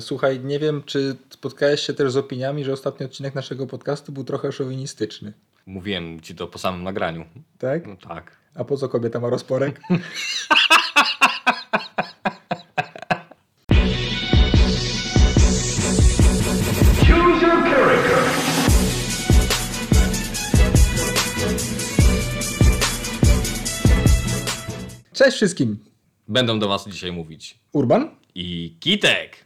Słuchaj, nie wiem, czy spotkałeś się też z opiniami, że ostatni odcinek naszego podcastu był trochę szowinistyczny. Mówiłem ci to po samym nagraniu. Tak? No tak. A po co kobieta ma rozporek? Cześć wszystkim. Będą do was dzisiaj mówić Urban? i Kitek.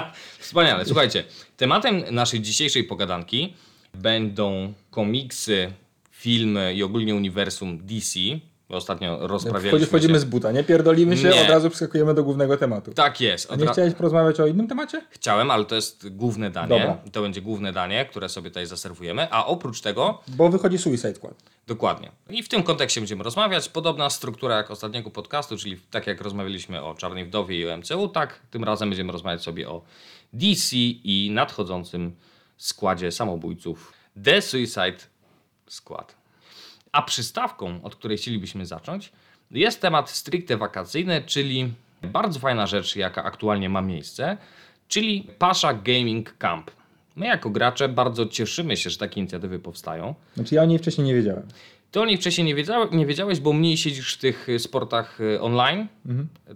Wspaniale. Słuchajcie, tematem naszej dzisiejszej pogadanki będą komiksy, filmy i ogólnie uniwersum DC. Ostatnio rozprawialiśmy Wchodzi, wchodzimy się. z buta, nie pierdolimy się, Nie. od razu przeskakujemy do głównego tematu. Tak jest. A Od nie chciałeś porozmawiać o innym temacie? Chciałem, ale to jest główne danie. Dobra. To będzie główne danie, które sobie tutaj zaserwujemy. A oprócz tego Bo wychodzi Suicide Squad. Dokładnie. I w tym kontekście będziemy rozmawiać. Podobna struktura jak ostatniego podcastu, czyli tak jak rozmawialiśmy o Czarnej Wdowie i o MCU, tak tym razem będziemy rozmawiać sobie o DC i nadchodzącym składzie samobójców The Suicide Squad. A przystawką, od której chcielibyśmy zacząć, jest temat stricte wakacyjny, czyli bardzo fajna rzecz, jaka aktualnie ma miejsce, czyli Pasha Gaming Camp. My jako gracze bardzo cieszymy się, że takie inicjatywy powstają. Znaczy ja o niej wcześniej nie wiedziałem. Ty o niej wcześniej nie, wiedział, nie wiedziałeś, bo mniej siedzisz w tych y, sportach y, online,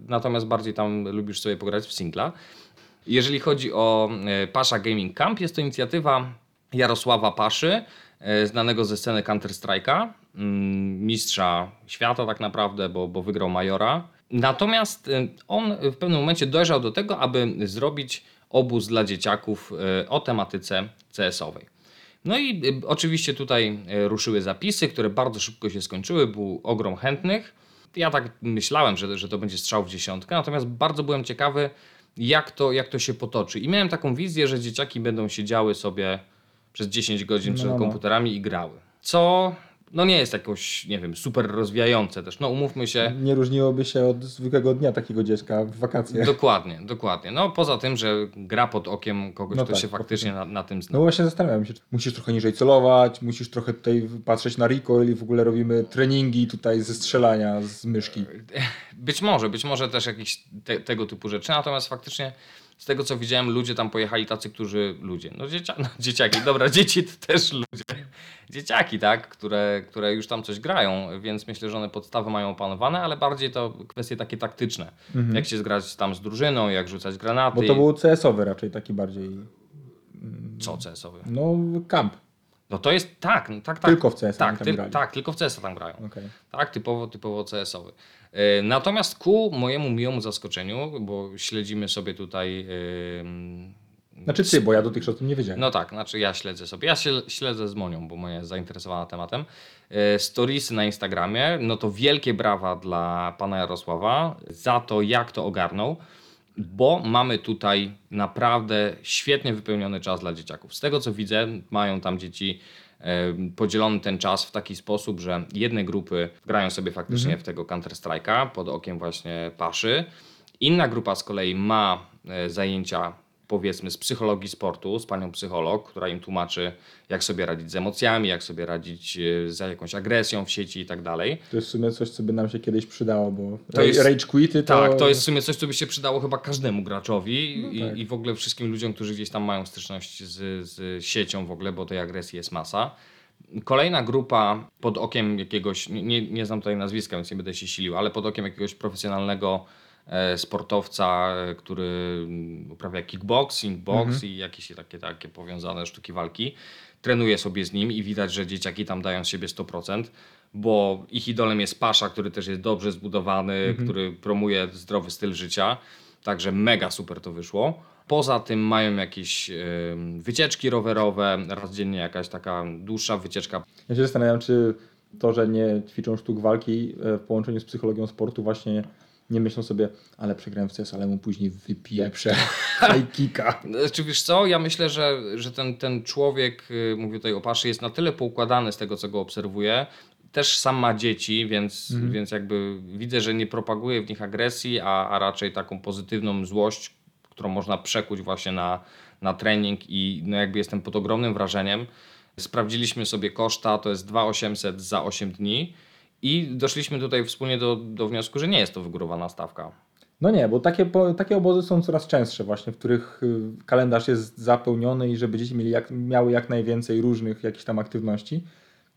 natomiast bardziej tam lubisz sobie pograć w singla. Jeżeli chodzi o y, Pasha Gaming Camp, jest to inicjatywa Jarosława Paszy, znanego ze sceny Counter-Strike'a, mm, mistrza świata tak naprawdę, bo, bo wygrał Majora. Natomiast y, on w pewnym momencie dojrzał do tego, aby zrobić obóz dla dzieciaków y, o tematyce CS-owej. No i oczywiście tutaj ruszyły zapisy, które bardzo szybko się skończyły, był ogrom chętnych. Ja tak myślałem, że, że to będzie strzał w dziesiątkę, natomiast bardzo byłem ciekawy, jak to, jak to się potoczy. I miałem taką wizję, że dzieciaki będą siedziały sobie przez 10 godzin przed No, no. komputerami i grały. Co no nie jest jakoś, nie wiem, super rozwijające też. No umówmy się, Nie różniłoby się od zwykłego dnia takiego dziecka w wakacje. dokładnie, dokładnie. No poza tym, że gra pod okiem kogoś, No kto tak, się faktycznie na, na tym zna. No właśnie zastanawiam się, czy musisz trochę niżej celować, musisz trochę tutaj patrzeć na recoil i w ogóle robimy treningi tutaj ze strzelania z myszki. Być może, być może też jakieś te, tego typu rzeczy, natomiast faktycznie z tego co widziałem, ludzie tam pojechali tacy, którzy. Ludzie, no, dziecia, no dzieciaki, dobra, dzieci to też ludzie. Dzieciaki, tak, które, które już tam coś grają, więc myślę, że one podstawy mają opanowane, ale bardziej to kwestie takie taktyczne. Jak się zgrać tam z drużyną, jak rzucać granaty. Bo to był CS-owy raczej taki bardziej, Co CS-owy? no kamp. No to jest tak, no, tak, tak. Tylko w CS tak, tam grali. tak, tylko w CS tam grają. Okej. Tak, typowo, typowo CS-owy. E, Natomiast ku mojemu miłemu zaskoczeniu, bo śledzimy sobie tutaj. Znaczy ty, bo ja dotychczas o tym nie wiedziałem. No tak, znaczy ja śledzę sobie. Ja się śledzę z Monią, bo Moja jest zainteresowana tematem. E, Storiesy na Instagramie, no to wielkie brawa dla pana Jarosława za to, jak to ogarnął, bo mamy tutaj naprawdę świetnie wypełniony czas dla dzieciaków. Z tego co widzę, mają tam dzieci podzielony ten czas w taki sposób, że jedne grupy grają sobie faktycznie w tego Counter-Strike'a pod okiem właśnie Paszy. Inna grupa z kolei ma e, zajęcia powiedzmy z psychologii sportu, z panią psycholog, która im tłumaczy jak sobie radzić z emocjami, jak sobie radzić e, z jakąś agresją w sieci i tak dalej. To jest w sumie coś, co by nam się kiedyś przydało, bo To jest- rage quity to... Tak, to jest w sumie coś, co by się przydało chyba każdemu graczowi i, tak. i w ogóle wszystkim ludziom, którzy gdzieś tam mają styczność z, z siecią w ogóle, bo tej agresji jest masa. Kolejna grupa pod okiem jakiegoś, nie- nie, znam tutaj nazwiska, więc nie będę się silił, ale pod okiem jakiegoś profesjonalnego sportowca, e, który uprawia kickboxing, box i jakieś takie, takie powiązane sztuki walki. Trenuje sobie z nim i widać, że dzieciaki tam dają z siebie 100%, bo ich idolem jest Pasza, który też jest dobrze zbudowany, który promuje zdrowy styl życia. Także mega super to wyszło. Poza tym mają jakieś em, wycieczki rowerowe, raz dziennie jakaś taka dłuższa wycieczka. Ja się zastanawiam, czy to, że nie ćwiczą sztuk walki e, w połączeniu z psychologią sportu właśnie nie myślą sobie, ale przegrałem w CS, ale mu później wypieprzę high kicka. Czy wiesz co, ja myślę, że, że ten, ten człowiek, y, mówię tutaj o Paszy, jest na tyle poukładany z tego, co go obserwuję. Też sam ma dzieci, więc, więc jakby widzę, że nie propaguje w nich agresji, a, a raczej taką pozytywną złość, którą można przekuć właśnie na, na trening i no jakby jestem pod ogromnym wrażeniem. Sprawdziliśmy sobie koszta, to jest 2800 za 8 dni i doszliśmy tutaj wspólnie do, do wniosku, że nie jest to wygórowana stawka. No nie, bo takie, takie obozy są coraz częstsze właśnie, w których y, kalendarz jest zapełniony i żeby dzieci mieli jak, miały jak najwięcej różnych jakichś tam aktywności.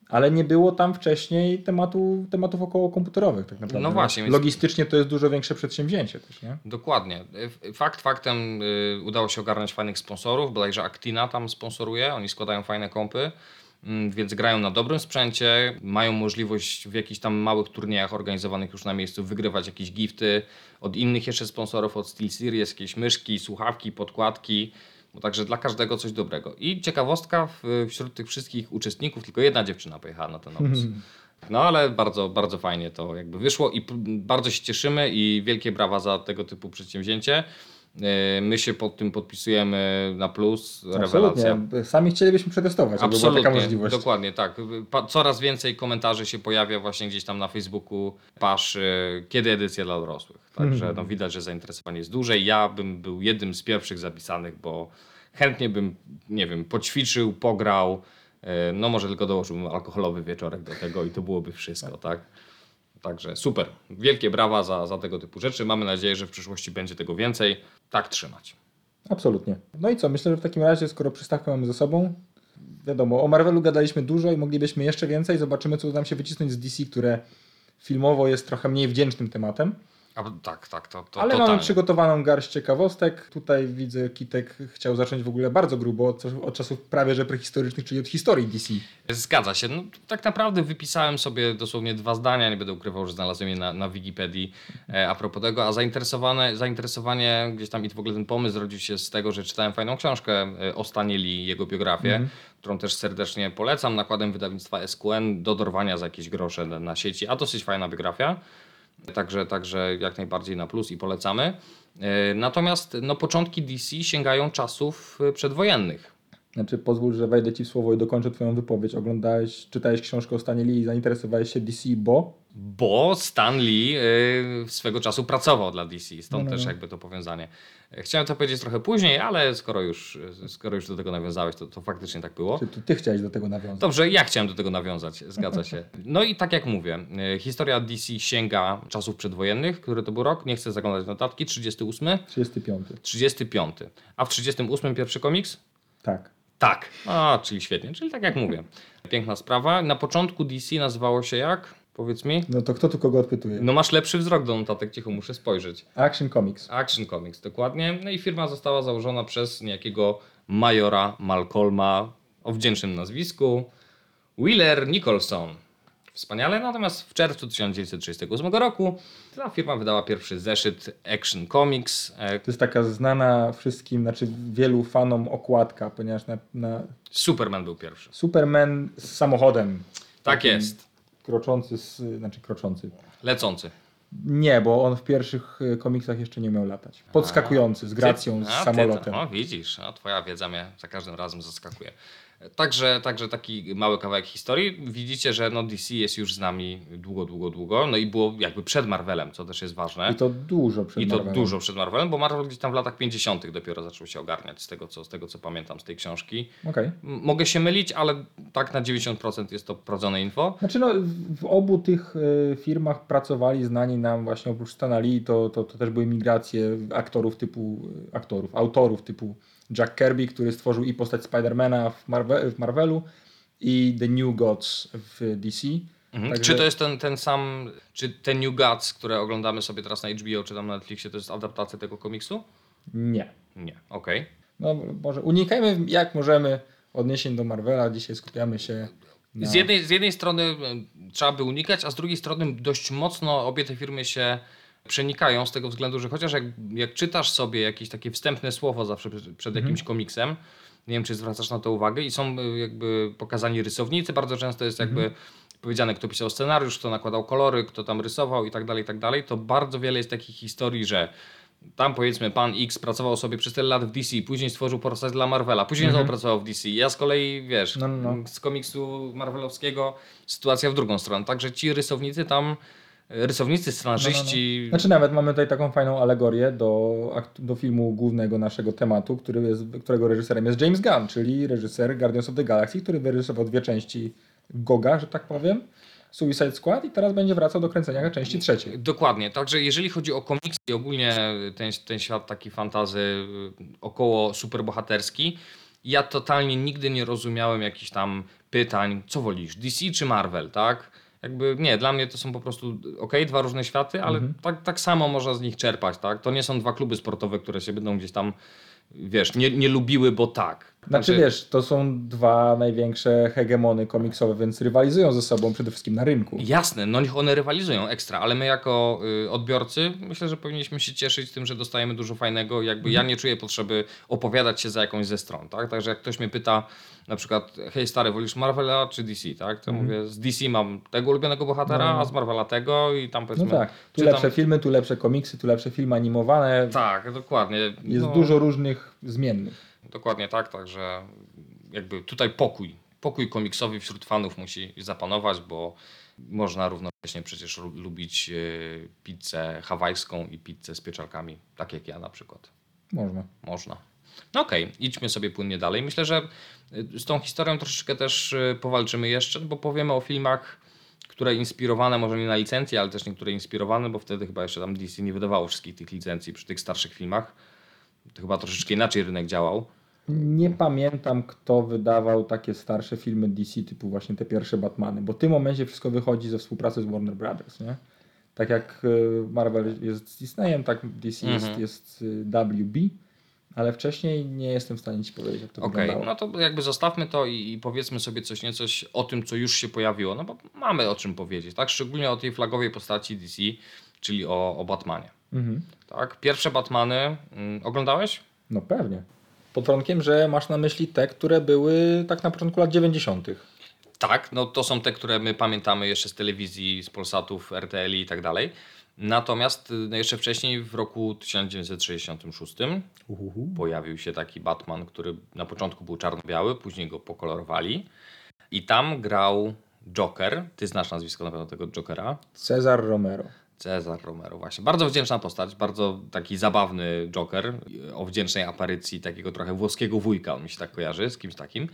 Ale nie było tam wcześniej tematu, tematów około komputerowych tak naprawdę. No właśnie, Logistycznie to jest dużo większe przedsięwzięcie też, nie? Dokładnie. Fakt faktem y, udało się ogarnąć fajnych sponsorów, bodajże Actina tam sponsoruje, oni składają fajne kompy, więc grają na dobrym sprzęcie, mają możliwość w jakichś tam małych turniejach organizowanych już na miejscu wygrywać jakieś gifty od innych jeszcze sponsorów, od SteelSeries, jakieś myszki, słuchawki, podkładki, bo także dla każdego coś dobrego. I ciekawostka, wśród tych wszystkich uczestników tylko jedna dziewczyna pojechała na ten obóz. No ale bardzo, bardzo fajnie to jakby wyszło i bardzo się cieszymy i wielkie brawa za tego typu przedsięwzięcie. Yy, My się pod tym podpisujemy na plus, rewelacja. Absolutnie. Sami chcielibyśmy przetestować, jakby była taka Absolutnie, możliwość. dokładnie tak. Coraz więcej komentarzy się pojawia właśnie gdzieś tam na Facebooku, pasz, yy, kiedy edycja dla dorosłych. Także Mhm. no, widać, że zainteresowanie jest duże. Ja bym był jednym z pierwszych zapisanych, bo chętnie bym, nie wiem, poćwiczył, pograł, yy, no może tylko dołożyłbym alkoholowy wieczorek do tego i to byłoby wszystko, tak? Także super. Wielkie brawa za, za tego typu rzeczy. Mamy nadzieję, że w przyszłości będzie tego więcej. Tak trzymać. Absolutnie. No i co? Myślę, że w takim razie, skoro przystawkę mamy ze sobą, wiadomo, o Marvelu gadaliśmy dużo i moglibyśmy jeszcze więcej. Zobaczymy, co uda nam się wycisnąć z DC, które filmowo jest trochę mniej wdzięcznym tematem. A, tak, tak, to, to Ale totalnie. mamy przygotowaną garść ciekawostek. Tutaj widzę, Kitek chciał zacząć w ogóle bardzo grubo od, od czasów prawie że prehistorycznych, czyli od historii DC. Zgadza się. No, tak naprawdę wypisałem sobie dosłownie dwa zdania, nie będę ukrywał, że znalazłem je na, na Wikipedii e, a propos tego, a zainteresowane, zainteresowanie gdzieś tam i w ogóle ten pomysł zrodził się z tego, że czytałem fajną książkę e, o Stanieli, jego biografię, którą też serdecznie polecam, nakładem wydawnictwa SQN do dorwania za jakieś grosze na, na sieci, a dosyć fajna biografia. Także, także jak najbardziej na plus i polecamy. E, Natomiast no, początki DC sięgają czasów e, przedwojennych. Znaczy, pozwól, że wejdę ci w słowo i dokończę twoją wypowiedź. Oglądałeś, czytałeś książkę o Stanie Lee i zainteresowałeś się DC, bo... Bo Stan Lee y, swego czasu pracował dla DC, stąd No, no, też no. jakby to powiązanie. Chciałem to powiedzieć trochę później, ale skoro już, skoro już do tego nawiązałeś, to, to faktycznie tak było. Czy to ty chciałeś do tego nawiązać? Dobrze, ja chciałem do tego nawiązać, zgadza się. No i tak jak mówię, y, historia DC sięga czasów przedwojennych, który to był rok, nie chcę zaglądać w notatki, 38, 35. 35. A w 38 pierwszy komiks? Tak. Tak. A, czyli świetnie, czyli tak jak mówię. Piękna sprawa. Na początku DC nazywało się jak? Powiedz mi. No to kto tu kogo odpytuje? No masz lepszy wzrok do notatek, cicho muszę spojrzeć. Action Comics. Action Comics, dokładnie. No i firma została założona przez niejakiego majora Malcolma o wdzięcznym nazwisku Wheeler Nicholson. Wspaniale, natomiast w czerwcu 1938 roku ta firma wydała pierwszy zeszyt Action Comics. E, To jest taka znana wszystkim, znaczy wielu fanom okładka, ponieważ na, na Superman był pierwszy. Superman z samochodem. Tak jest. Kroczący, z, znaczy kroczący. Lecący. Nie, bo on w pierwszych y, komiksach jeszcze nie umiał latać. Podskakujący, z gracją, z ty samolotem. to- O, widzisz, no, twoja wiedza mnie za każdym razem zaskakuje. Także, także taki mały kawałek historii. Widzicie, że no DC jest już z nami długo, długo, długo. No i było jakby przed Marvelem, co też jest ważne. I to dużo przed I to Marvelem. dużo przed Marvelem, bo Marvel gdzieś tam w latach 50. dopiero zaczął się ogarniać z tego, co, z tego, co pamiętam z tej książki. M- Mogę się mylić, ale tak na 90% jest to prowadzone info. Znaczy no, w- obu tych y, firmach pracowali znani nam właśnie oprócz Stana Lee, to, to, to też były migracje aktorów typu, y, aktorów, autorów typu Jack Kirby, który stworzył i postać Spidermana w, Marve w Marvelu i The New Gods w DC. Mhm. Także- Czy to jest ten, ten sam, czy te New Gods, które oglądamy sobie teraz na HBO, czy tam na Netflixie, to jest adaptacja tego komiksu? Nie. Nie, okej. No może unikajmy jak możemy odniesień do Marvela, dzisiaj skupiamy się na... Z, jednej, z jednej strony e, trzeba by unikać, a z drugiej strony dość mocno obie te firmy się przenikają z tego względu, że chociaż jak, jak czytasz sobie jakieś takie wstępne słowo zawsze przed, przed jakimś komiksem, nie wiem czy zwracasz na to uwagę i są e, jakby pokazani rysownicy, bardzo często jest jakby powiedziane kto pisał scenariusz, kto nakładał kolory, kto tam rysował i tak dalej, i tak dalej, to bardzo wiele jest takich historii, że tam powiedzmy pan X pracował sobie przez tyle lat w DC, później stworzył postać dla Marvela, później znowu pracował w DC. Ja z kolei, wiesz, No, no, no. z komiksu marvelowskiego sytuacja w drugą stronę. Także ci rysownicy tam, rysownicy, scenarzyści, Znaczy nawet mamy tutaj taką fajną alegorię do, do filmu głównego naszego tematu, który jest, którego reżyserem jest James Gunn, czyli reżyser Guardians of the Galaxy, który wyreżyserował dwie części Goga, że tak powiem. Suicide Squad i teraz będzie wracał do kręcenia części trzeciej. Dokładnie. Także jeżeli chodzi o komiksy i ogólnie ten, ten świat taki fantazy y, około superbohaterski, ja totalnie nigdy nie rozumiałem jakichś tam pytań, co wolisz, DC czy Marvel, tak? Jakby nie, dla mnie to są po prostu ok, dwa różne światy, ale tak, tak samo można z nich czerpać, tak? To nie są dwa kluby sportowe, które się będą gdzieś tam, wiesz, nie, nie lubiły, bo tak. Znaczy wiesz, to są dwa największe hegemony komiksowe, więc rywalizują ze sobą przede wszystkim na rynku. Jasne, no niech one rywalizują ekstra, ale my jako y, odbiorcy myślę, że powinniśmy się cieszyć tym, że dostajemy dużo fajnego. Jakby ja nie czuję potrzeby opowiadać się za jakąś ze stron, tak? Także jak ktoś mnie pyta na przykład, hej stary, wolisz Marvela czy DC, tak? To mówię, z DC mam tego ulubionego bohatera, a z Marvela tego i tam No powiedzmy... tak, tu lepsze filmy, tu lepsze komiksy, tu lepsze filmy animowane. Tak, dokładnie. Jest No, dużo różnych zmiennych. Dokładnie tak, także jakby tutaj pokój, pokój komiksowy wśród fanów musi zapanować, bo można równocześnie przecież lu- lubić e, pizzę hawajską i pizzę z pieczarkami, tak jak ja na przykład. Można. Można. No okej, idźmy sobie płynnie dalej. Myślę, że y, z tą historią troszeczkę też y, powalczymy jeszcze, bo powiemy o filmach, które inspirowane, może nie na licencję, ale też niektóre inspirowane, bo wtedy chyba jeszcze tam DC nie wydawało wszystkich tych licencji przy tych starszych filmach. To chyba troszeczkę inaczej rynek działał. Nie pamiętam, kto wydawał takie starsze filmy DC, typu właśnie te pierwsze Batmany, bo w tym momencie wszystko wychodzi ze współpracy z Warner Brothers, nie? Tak jak y, Marvel jest z Disneyem, tak DC Mhm. jest, jest y, WB, ale wcześniej nie jestem w stanie Ci powiedzieć, jak to Okej, wyglądało. no to jakby zostawmy to i, i powiedzmy sobie coś niecoś o tym, co już się pojawiło, no bo mamy o czym powiedzieć, tak? Szczególnie o tej flagowej postaci DC, czyli o, o Batmanie. Mhm. Tak? Pierwsze Batmany mm, oglądałeś? No pewnie. Pod warunkiem, że masz na myśli te, które były tak na początku lat 90. Tak, no to są te, które my pamiętamy jeszcze z telewizji, z Polsatów, RTL i tak dalej. Natomiast no jeszcze wcześniej, w roku 1966, Uhuhu. pojawił się taki Batman, który na początku był czarno-biały, później go pokolorowali. I tam grał Joker. Ty znasz nazwisko na pewno tego Jokera. Cezar Romero. Cezar Romero, właśnie. Bardzo wdzięczna postać, bardzo taki zabawny Joker, o wdzięcznej aparycji takiego trochę włoskiego wujka, on mi się tak kojarzy z kimś takim.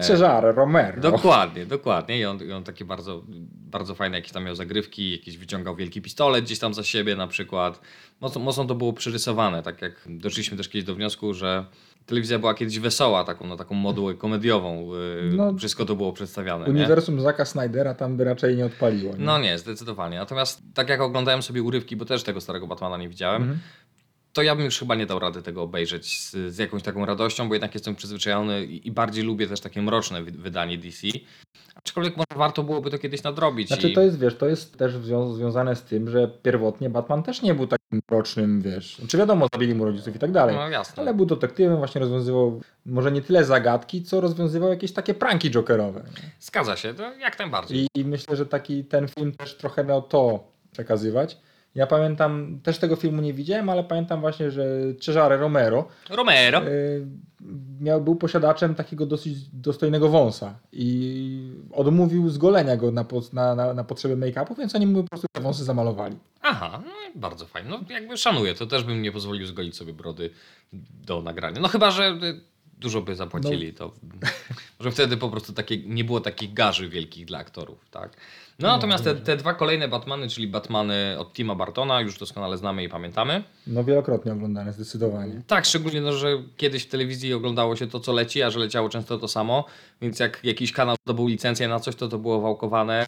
Cezar Romero. Dokładnie, dokładnie. I on, i on takie bardzo, bardzo fajne jakieś tam miał zagrywki, jakieś wyciągał wielki pistolet gdzieś tam za siebie na przykład. Mocno, mocno to było przerysowane, tak jak doszliśmy też kiedyś do wniosku, że telewizja była kiedyś wesoła, taką, no, taką modułę komediową. yy, No, Wszystko to było przedstawiane. nie? Uniwersum Zaka Snydera tam by raczej nie odpaliło. Nie? No nie, zdecydowanie. Natomiast tak jak oglądałem sobie urywki, bo też tego starego Batmana nie widziałem, Mhm. To ja bym już chyba nie dał rady tego obejrzeć z, z jakąś taką radością, bo jednak jestem przyzwyczajony i, i bardziej lubię też takie mroczne wy- wydanie DC. Aczkolwiek może warto byłoby to kiedyś nadrobić. Znaczy i... to jest, wiesz, to jest też zwią- związane z tym, że pierwotnie Batman też nie był takim mrocznym, wiesz, czy wiadomo, zabili mu rodziców i tak dalej, No jasne. ale był detektywem, właśnie rozwiązywał może nie tyle zagadki, co rozwiązywał jakieś takie pranki jokerowe. Zgadza się, to jak najbardziej. I, I myślę, że taki ten film też trochę miał to przekazywać. Ja pamiętam, też tego filmu nie widziałem, ale pamiętam właśnie, że Cesare Romero Romero. y, miał, był posiadaczem takiego dosyć dostojnego wąsa i odmówił zgolenia go na, na, na, na potrzeby make-upu, więc oni mu po prostu te wąsy zamalowali. Aha, no bardzo fajnie. No jakby szanuję, to też bym nie pozwolił zgolić sobie brody do nagrania. No chyba, że y, dużo by zapłacili, to może wtedy po prostu takie, nie było takich garzy wielkich dla aktorów, tak? No natomiast te, te dwa kolejne Batmany, czyli Batmany od Tima Bartona, już doskonale znamy i pamiętamy. No wielokrotnie oglądane, zdecydowanie. Tak, szczególnie, no, że kiedyś w telewizji oglądało się to, co leci, a że leciało często to samo, więc jak jakiś kanał zdobył licencję na coś, to to było wałkowane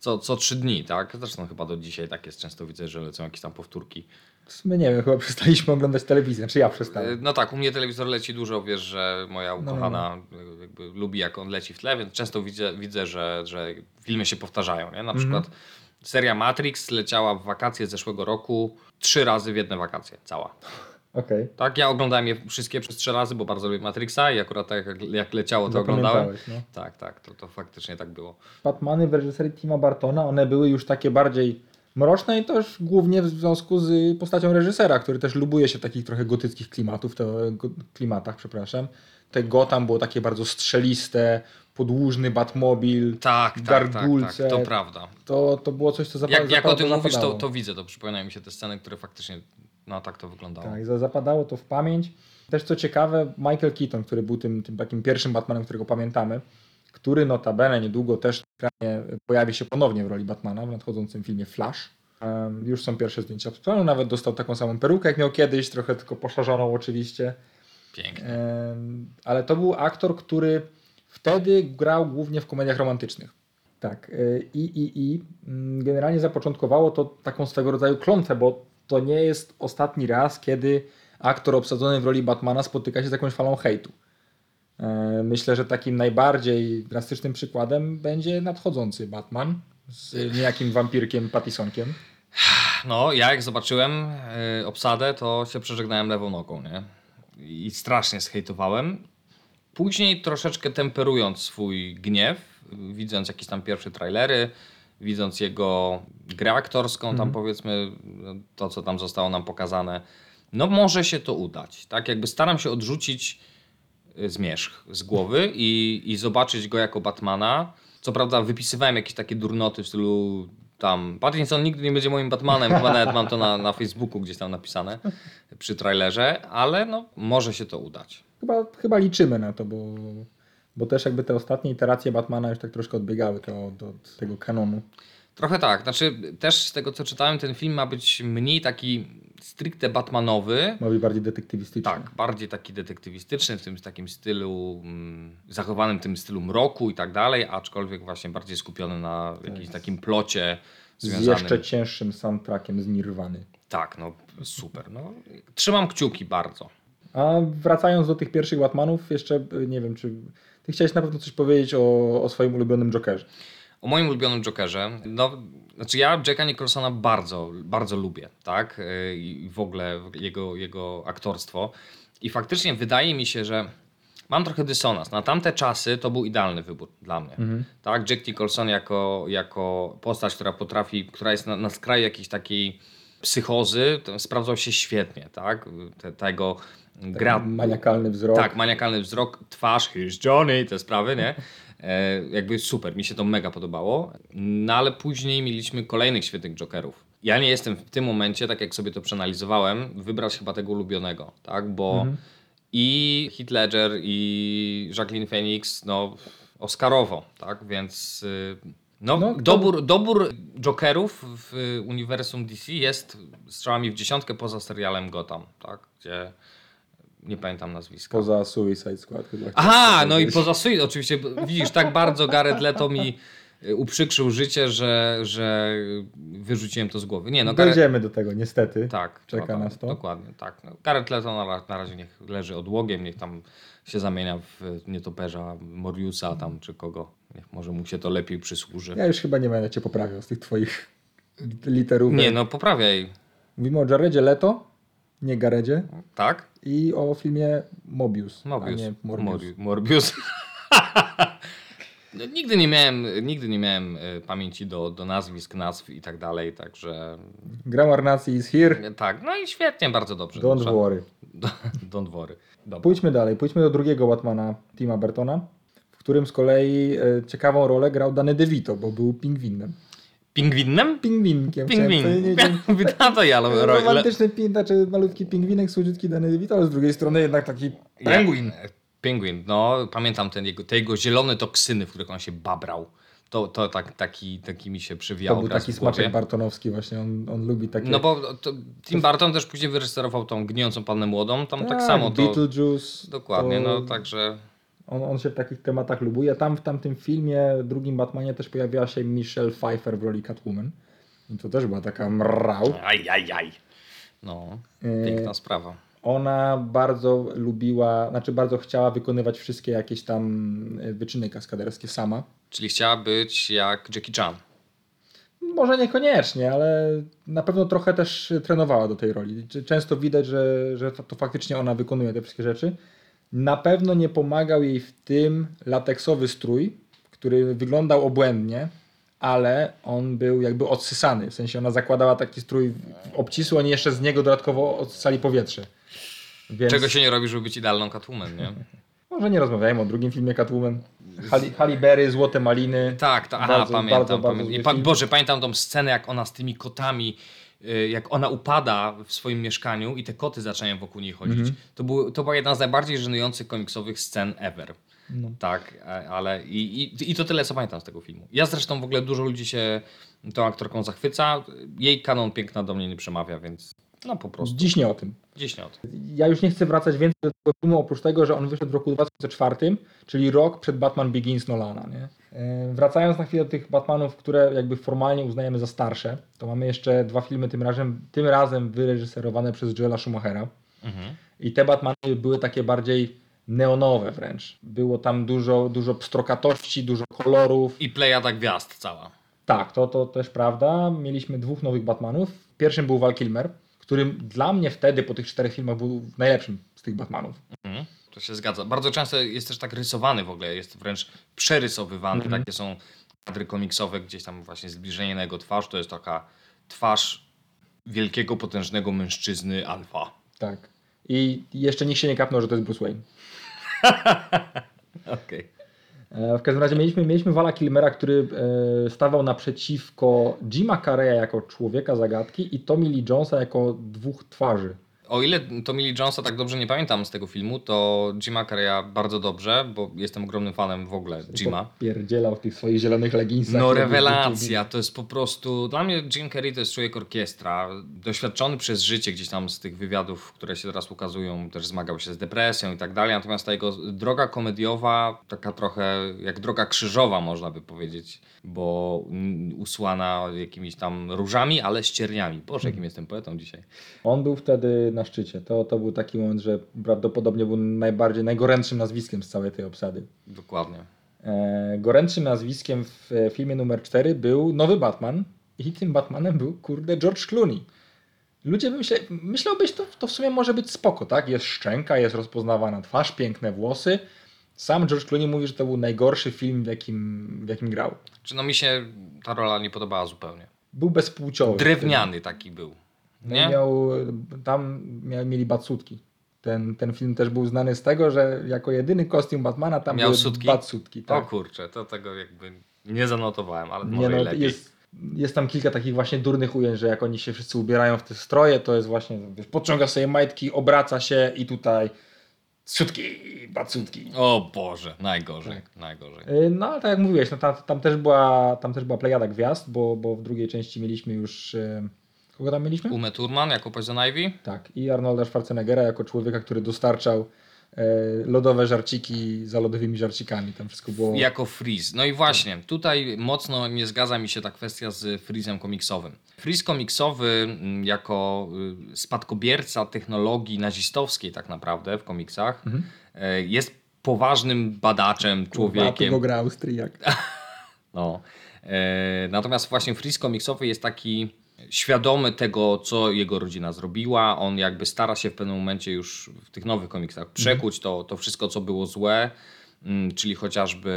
co, co trzy dni, tak? Zresztą chyba do dzisiaj tak jest, często widzę, że lecą jakieś tam powtórki. Sumie nie wiem, chyba przestaliśmy oglądać telewizję, czy ja przestałem. No tak, u mnie telewizor leci dużo, wiesz, że moja No, ukochana e, jakby lubi jak on leci w tle, więc często widzę, widzę że, że filmy się powtarzają, nie? Na przykład seria Matrix leciała w wakacje zeszłego roku trzy razy w jedne wakacje, cała. Okej. Tak, ja oglądałem je wszystkie przez trzy razy, bo bardzo lubię Matrixa i akurat tak jak, jak leciało, to oglądałem. No. Tak, tak, to, to faktycznie tak było. Batmany w reżyserii Tima Bartona, one były już takie bardziej mroczne i już głównie w związku z postacią reżysera, który też lubuje się takich trochę gotyckich klimatów, to, klimatach, przepraszam. Te Gotham było takie bardzo strzeliste, podłużny Batmobil, Tak, tak, tak, tak, gargulce. to prawda. To, to było coś, co zapa- Jak, jak o tym mówisz, to, to widzę, to przypominają mi się te sceny, które faktycznie, no tak to wyglądało. Tak, za- zapadało to w pamięć. Też co ciekawe, Michael Keaton, który był tym, tym takim pierwszym Batmanem, którego pamiętamy, który notabene niedługo też pojawi się ponownie w roli Batmana w nadchodzącym filmie Flash. Już są pierwsze zdjęcia z planu, nawet dostał taką samą perukę jak miał kiedyś, trochę tylko poszerzoną oczywiście. Pięknie. Ale to był aktor, który wtedy grał głównie w komediach romantycznych. Tak. y, I, i, i mm, generalnie zapoczątkowało to taką swego rodzaju klątwę, bo to nie jest ostatni raz, kiedy aktor obsadzony w roli Batmana spotyka się z jakąś falą hejtu. E, Myślę, że takim najbardziej drastycznym przykładem będzie nadchodzący Batman z niejakim wampirkiem Pattisonkiem. No, ja jak zobaczyłem y, obsadę, to się przeżegnałem lewą nogą, nie? I strasznie zhejtowałem. Później troszeczkę temperując swój gniew, widząc jakieś tam pierwsze trailery, widząc jego grę aktorską, tam powiedzmy no, to, co tam zostało nam pokazane, no może się to udać. Tak jakby staram się odrzucić y, zmierzch z głowy i, i zobaczyć go jako Batmana. Co prawda wypisywałem jakieś takie durnoty w stylu tam Pattinson nigdy nie będzie moim Batmanem, chyba nawet mam to na, na Facebooku gdzieś tam napisane przy trailerze, ale no może się to udać. Chyba, chyba liczymy na to, bo, bo też jakby te ostatnie iteracje Batmana już tak troszkę odbiegały to od, od tego kanonu. Trochę tak, znaczy też z tego co czytałem ten film ma być mniej taki stricte Batmanowy, Ma być bardziej detektywistyczny. Tak, bardziej taki detektywistyczny, w tym takim stylu, mm, zachowanym tym stylu mroku i tak dalej, aczkolwiek właśnie bardziej skupiony na jakimś takim plocie Z związanym... jeszcze cięższym soundtrackiem z Nirwany. Tak, no super. No, trzymam kciuki bardzo. A wracając do tych pierwszych Batmanów, jeszcze y, nie wiem, czy ty chciałeś na pewno coś powiedzieć o, o swoim ulubionym Jokerze. O moim ulubionym Jokerze, no, znaczy ja Jacka Nicholsona bardzo, bardzo lubię, tak, Yy, i w ogóle jego, jego aktorstwo. I faktycznie wydaje mi się, że mam trochę dysonans. Na tamte czasy to był idealny wybór dla mnie, tak, Jack Nicholson jako, jako postać, która potrafi, która jest na, na skraju jakiejś takiej psychozy, sprawdzał się świetnie, tak, Te, tego gra... Maniakalny wzrok. Tak, maniakalny wzrok, twarz, here's Johnny, te sprawy, nie? E, jakby super, mi się to mega podobało. No ale później mieliśmy kolejnych świetnych Jokerów. Ja nie jestem w tym momencie, tak jak sobie to przeanalizowałem, wybrać chyba tego ulubionego, tak? Bo i Heath Ledger i Jacqueline Phoenix, no Oscarowo, tak? Więc y, no, No, kto- dobór, dobór Jokerów w uniwersum DC jest strzałami w dziesiątkę poza serialem Gotham, tak? Gdzie nie pamiętam nazwiska. Poza Suicide Squad chyba. Aha, no i poza Suicide oczywiście, widzisz, tak bardzo Jared Leto mi y, uprzykrzył życie, że, że wyrzuciłem to z głowy. Nie, no Dojdziemy do tego, niestety. tak, Czeka no, nas to. Dokładnie, tak. No, Jared Leto na, na razie niech leży odłogiem, niech tam się zamienia w nietoperza Moriusa tam czy kogo. Niech może mu się to lepiej przysłuży. Ja już chyba nie będę cię poprawiał z tych twoich literów. Nie, no poprawiaj, Mówimy o Jaredzie Leto, nie Garedzie tak? I o filmie Mobius, Mobius. a nie Morbius. Morbius. No, nigdy nie miałem, nigdy nie miałem y, pamięci do, do nazwisk, nazw i tak dalej, także Grammar Nazi is here, tak, no i świetnie, bardzo dobrze. don't Dobrze. worry. Don't worry. Dobra. Pójdźmy dalej, pójdźmy do drugiego Batmana Tima Burtona, w którym z kolei e, ciekawą rolę grał Danny DeVito, bo był pingwinem. Pingwinem? Pingwinkiem. Pingwin. Witam to ja, Romantyczny pin, znaczy malutki pingwinek, słodziutki Danny DeVito, ale z drugiej strony jednak taki penguin. Ja- Pingwin, no pamiętam ten jego, te jego zielone toksyny, w których on się babrał. To, to tak, taki, taki mi się To przewijał był taki smaczek bartonowski właśnie, on, on lubi takie... No bo to, Tim Burton też później wyreżyserował tą gnijącą pannę młodą, tam tak, Tak, samo to... Beetlejuice. Dokładnie, to no także... On, on się w takich tematach lubuje. Tam w tamtym filmie, drugim Batmanie też pojawiła się Michelle Pfeiffer w roli Catwoman. I to też była taka mrał. Aj, aj, aj. No, E, piękna sprawa. Ona bardzo lubiła, znaczy bardzo chciała wykonywać wszystkie jakieś tam e, wyczyny kaskaderskie sama. Czyli chciała być jak Jackie Chan. Może niekoniecznie, ale na pewno trochę też trenowała do tej roli. Często widać, że, że to, to faktycznie ona wykonuje te wszystkie rzeczy. Na pewno nie pomagał jej w tym lateksowy strój, który wyglądał obłędnie, ale on był jakby odsysany. W sensie ona zakładała taki strój obcisły, oni jeszcze z niego dodatkowo odsysali powietrze. Więc Czego się nie robi, żeby być idealną Catwoman, nie? może nie rozmawiajmy o drugim filmie Catwoman. Berry, Złote Maliny. Tak, ta, aha, Bardzo, pamiętam. bardzo, bardzo pamiętam. zły I. Boże, pamiętam tą scenę, jak ona z tymi kotami, jak ona upada w swoim mieszkaniu i te koty zaczynają wokół niej chodzić. Mhm. To, był, to była jedna z najbardziej żenujących komiksowych scen ever. No. Tak, ale i, i, i to tyle, co pamiętam z tego filmu. Ja zresztą w ogóle dużo ludzi się tą aktorką zachwyca. Jej kanon piękna do mnie nie przemawia, więc no po prostu Dziś nie o tym. gdzieś nie o tym. Ja już nie chcę wracać więcej do tego filmu, oprócz tego, że on wyszedł w roku 2004, czyli rok przed Batman Begins Nolana. Nie? E, Wracając na chwilę do tych Batmanów, które jakby formalnie uznajemy za starsze, to mamy jeszcze dwa filmy tym razem, tym razem wyreżyserowane przez Joela Schumachera. Mhm. I te Batmany były takie bardziej neonowe wręcz. Było tam dużo, dużo pstrokatości, dużo kolorów. I plejada gwiazd cała. Tak, to, to też prawda. Mieliśmy dwóch nowych Batmanów. Pierwszym był Val Kilmer, którym dla mnie wtedy po tych czterech filmach był najlepszym z tych Batmanów. Mhm. To się zgadza. Bardzo często jest też tak rysowany w ogóle, jest wręcz przerysowywany. Mhm. Takie są kadry komiksowe, gdzieś tam właśnie zbliżenie na jego twarz. To jest taka twarz wielkiego, potężnego mężczyzny alfa. Tak. I jeszcze nikt się nie kapnął, że to jest Bruce Wayne. Okej. E, W każdym razie mieliśmy, mieliśmy Vala Kilmera, który e, stawał naprzeciwko Jima Carreya jako człowieka zagadki i Tommy Lee Jonesa jako dwóch twarzy. O ile Tommy Jonesa tak dobrze nie pamiętam z tego filmu, to Jima Carreya bardzo dobrze, bo jestem ogromnym fanem w ogóle Jima. Pierdzielał w tych swoich zielonych leginsach. No rewelacja, to jest po prostu, dla mnie Jim Carrey to jest człowiek orkiestra, doświadczony przez życie gdzieś tam z tych wywiadów, które się teraz ukazują, też zmagał się z depresją i tak dalej, natomiast ta jego droga komediowa, taka trochę jak droga krzyżowa można by powiedzieć, bo usłana jakimiś tam różami, ale ścierniami. Boże, jakim jestem poetą dzisiaj. On był wtedy na szczycie. To, to był taki moment, że prawdopodobnie był najbardziej, najgorętszym nazwiskiem z całej tej obsady. Dokładnie. E, gorętszym nazwiskiem w e, filmie numer 4 był nowy Batman i tym Batmanem był, kurde, George Clooney. Ludzie by myślę, myślałbyś, to, to w sumie może być spoko, tak? Jest szczęka, jest rozpoznawana twarz, piękne włosy. Sam George Clooney mówi, że to był najgorszy film, w jakim, w jakim grał. Czy no mi się ta rola nie podobała zupełnie. Był bezpłciowy. Drewniany taki był. No Nie? Miał, tam miał, mieli batsutki. Ten, ten film też był znany z tego, że jako jedyny kostium Batmana tam Miał były sutki? batsutki. O Tak. kurczę, to tego jakby nie zanotowałem, ale Nie może no, i lepiej. jest, jest tam kilka takich właśnie durnych ujęć, że jak oni się wszyscy ubierają w te stroje, to jest właśnie, wiesz, podciąga sobie majtki, obraca się i tutaj sutki, batsutki. O Boże, najgorzej, Tak. najgorzej. Yy, No ale tak jak mówiłeś, no, tam, tam, też była, tam też była plejada gwiazd, bo, bo w drugiej części mieliśmy już... yy, Kogo tam mieliśmy? Uma Thurman jako Poison Ivy? Tak, i Arnolda Schwarzeneggera jako człowieka, który dostarczał e, lodowe żarciki za lodowymi żarcikami. Tam wszystko było... Jako Freeze. No i właśnie, tutaj mocno nie zgadza mi się ta kwestia z Freezem komiksowym. Freeze komiksowy mm, jako y, spadkobierca technologii nazistowskiej tak naprawdę w komiksach Mhm. e, jest poważnym badaczem, Kurwa, człowiekiem. go gra Austriak. No. E, natomiast właśnie Freeze komiksowy jest taki świadomy tego, co jego rodzina zrobiła. On jakby stara się w pewnym momencie już w tych nowych komiksach przekuć to, to wszystko, co było złe, mm, czyli chociażby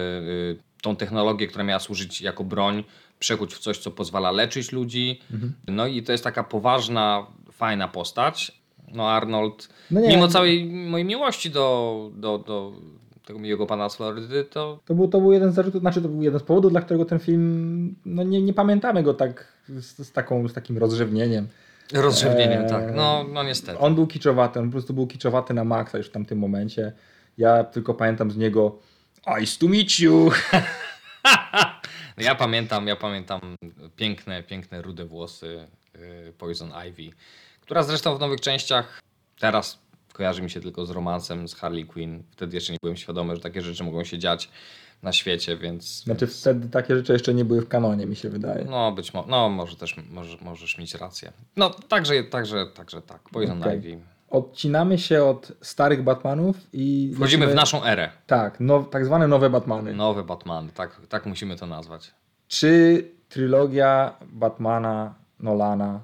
y, tą technologię, która miała służyć jako broń, przekuć w coś, co pozwala leczyć ludzi. No i to jest taka poważna, fajna postać. No Arnold, No nie, mimo no- całej mojej miłości do, do, do tego miłego pana z Florydy, to To był, to był jeden z zarzutów, znaczy to był jeden z powodów, dla którego ten film, no nie, nie pamiętamy go tak z, z, taką, z takim rozrzewnieniem. rozrzewnieniem, Eee, tak. No, no niestety. On był kiczowaty, on po prostu był kiczowaty na maksa już w tamtym momencie. Ja tylko pamiętam z niego Ice to meet you. No Ja pamiętam, ja pamiętam piękne, piękne rude włosy y, Poison Ivy, która zresztą w nowych częściach teraz kojarzy mi się tylko z romansem z Harley Quinn. Wtedy jeszcze nie byłem świadomy, że takie rzeczy mogą się dziać na świecie, więc Znaczy wtedy takie rzeczy jeszcze nie były w kanonie, mi się wydaje. no być może, no może też może, możesz mieć rację. No także, także, także tak, Poison Okej. Ivy. Odcinamy się od starych Batmanów i Wchodzimy w naszą erę. Tak, now, tak zwane nowe Batmany. Nowe Batman, tak, tak musimy to nazwać. Czy trylogia Batmana Nolana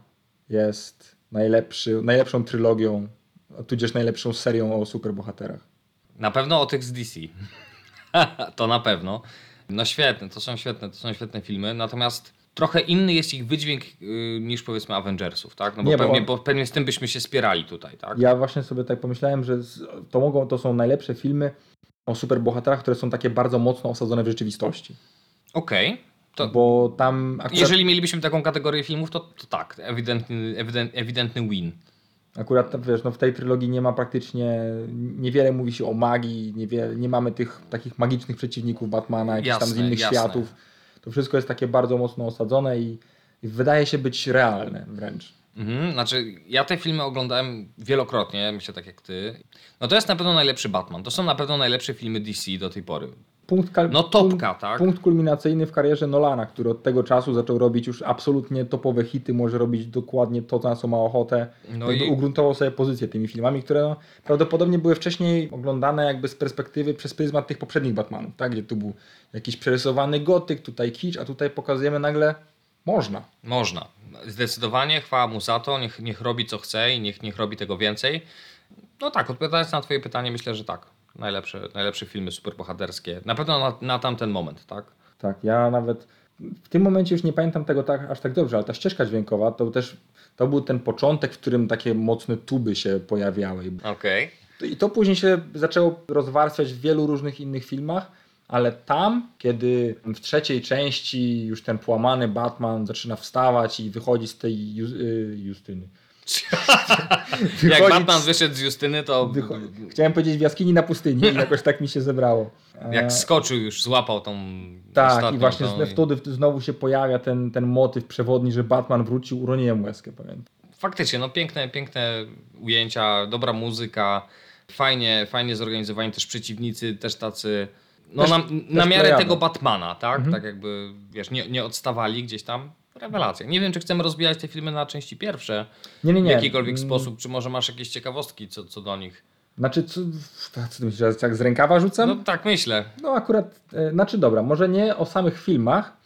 jest najlepszy, najlepszą trylogią, tudzież najlepszą serią o superbohaterach? Na pewno o tych z DC. to na pewno. No świetne, to są świetne, to są świetne filmy, natomiast trochę inny jest ich wydźwięk y, niż powiedzmy Avengersów, tak? No bo, Nie, bo pewnie, on- bo pewnie z tym byśmy się spierali tutaj, tak? Ja właśnie sobie tak pomyślałem, że to, mogą, to są najlepsze filmy o superbohaterach, które są takie bardzo mocno osadzone w rzeczywistości. Okej. To Bo tam akurat... Jeżeli mielibyśmy taką kategorię filmów, to, to tak, ewidentny, ewident, ewidentny win. Akurat wiesz, no w tej trylogii nie ma praktycznie, niewiele mówi się o magii, niewiele, nie mamy tych takich magicznych przeciwników Batmana, jakichś tam z Jasne, innych jasne. światów. To wszystko jest takie bardzo mocno osadzone i, i wydaje się być realne wręcz. Mhm, znaczy, ja te filmy oglądałem wielokrotnie, myślę tak jak ty. No to jest na pewno najlepszy Batman. To są na pewno najlepsze filmy DC do tej pory. Punkt No topka, punkt, tak? Punkt kulminacyjny w karierze Nolana, który od tego czasu zaczął robić już absolutnie topowe hity, może robić dokładnie to, na co ma ochotę. No i- ugruntował sobie pozycję tymi filmami, które no, prawdopodobnie były wcześniej oglądane jakby z perspektywy przez pryzmat tych poprzednich Batmanów, tak? Gdzie tu był jakiś przerysowany gotyk, tutaj kicz, a tutaj pokazujemy nagle można. Można. Zdecydowanie chwała mu za to, niech, niech robi co chce i niech, niech robi tego więcej. No tak, odpowiadając na twoje pytanie, myślę, że tak. Najlepsze, najlepsze filmy superbohaterskie. Na pewno na, na tamten moment, tak? Tak, ja nawet w tym momencie już nie pamiętam tego tak, aż tak dobrze, ale ta ścieżka dźwiękowa to też to był ten początek, w którym takie mocne tuby się pojawiały. Okej. I to później się zaczęło rozwarstwiać w wielu różnych innych filmach, ale tam, kiedy w trzeciej części już ten płamany Batman zaczyna wstawać i wychodzi z tej Ju- Jak Batman wyszedł z Justyny, to Chciałem powiedzieć w jaskini na pustyni i jakoś tak mi się zebrało. E, jak skoczył już, złapał tą Tak, i właśnie tą wtedy znowu się pojawia ten, ten motyw przewodni, że Batman wrócił, uroniłem łezkę, pamiętam. Faktycznie, no piękne, piękne ujęcia, dobra muzyka, fajnie, fajnie zorganizowani też przeciwnicy, też tacy, no Też- na, też na miarę tego Batmana, tak? Mhm. Tak jakby, wiesz, nie, nie odstawali gdzieś tam. Rewelacja. Nie wiem, czy chcemy rozbijać te filmy na części pierwsze Nie, nie, nie. w jakikolwiek Mm, sposób, czy może masz jakieś ciekawostki co, co do nich. Znaczy, co, co ty myślisz, jak z rękawa rzucam? No No, tak myślę. akurat, e, znaczy dobra, może nie o samych filmach,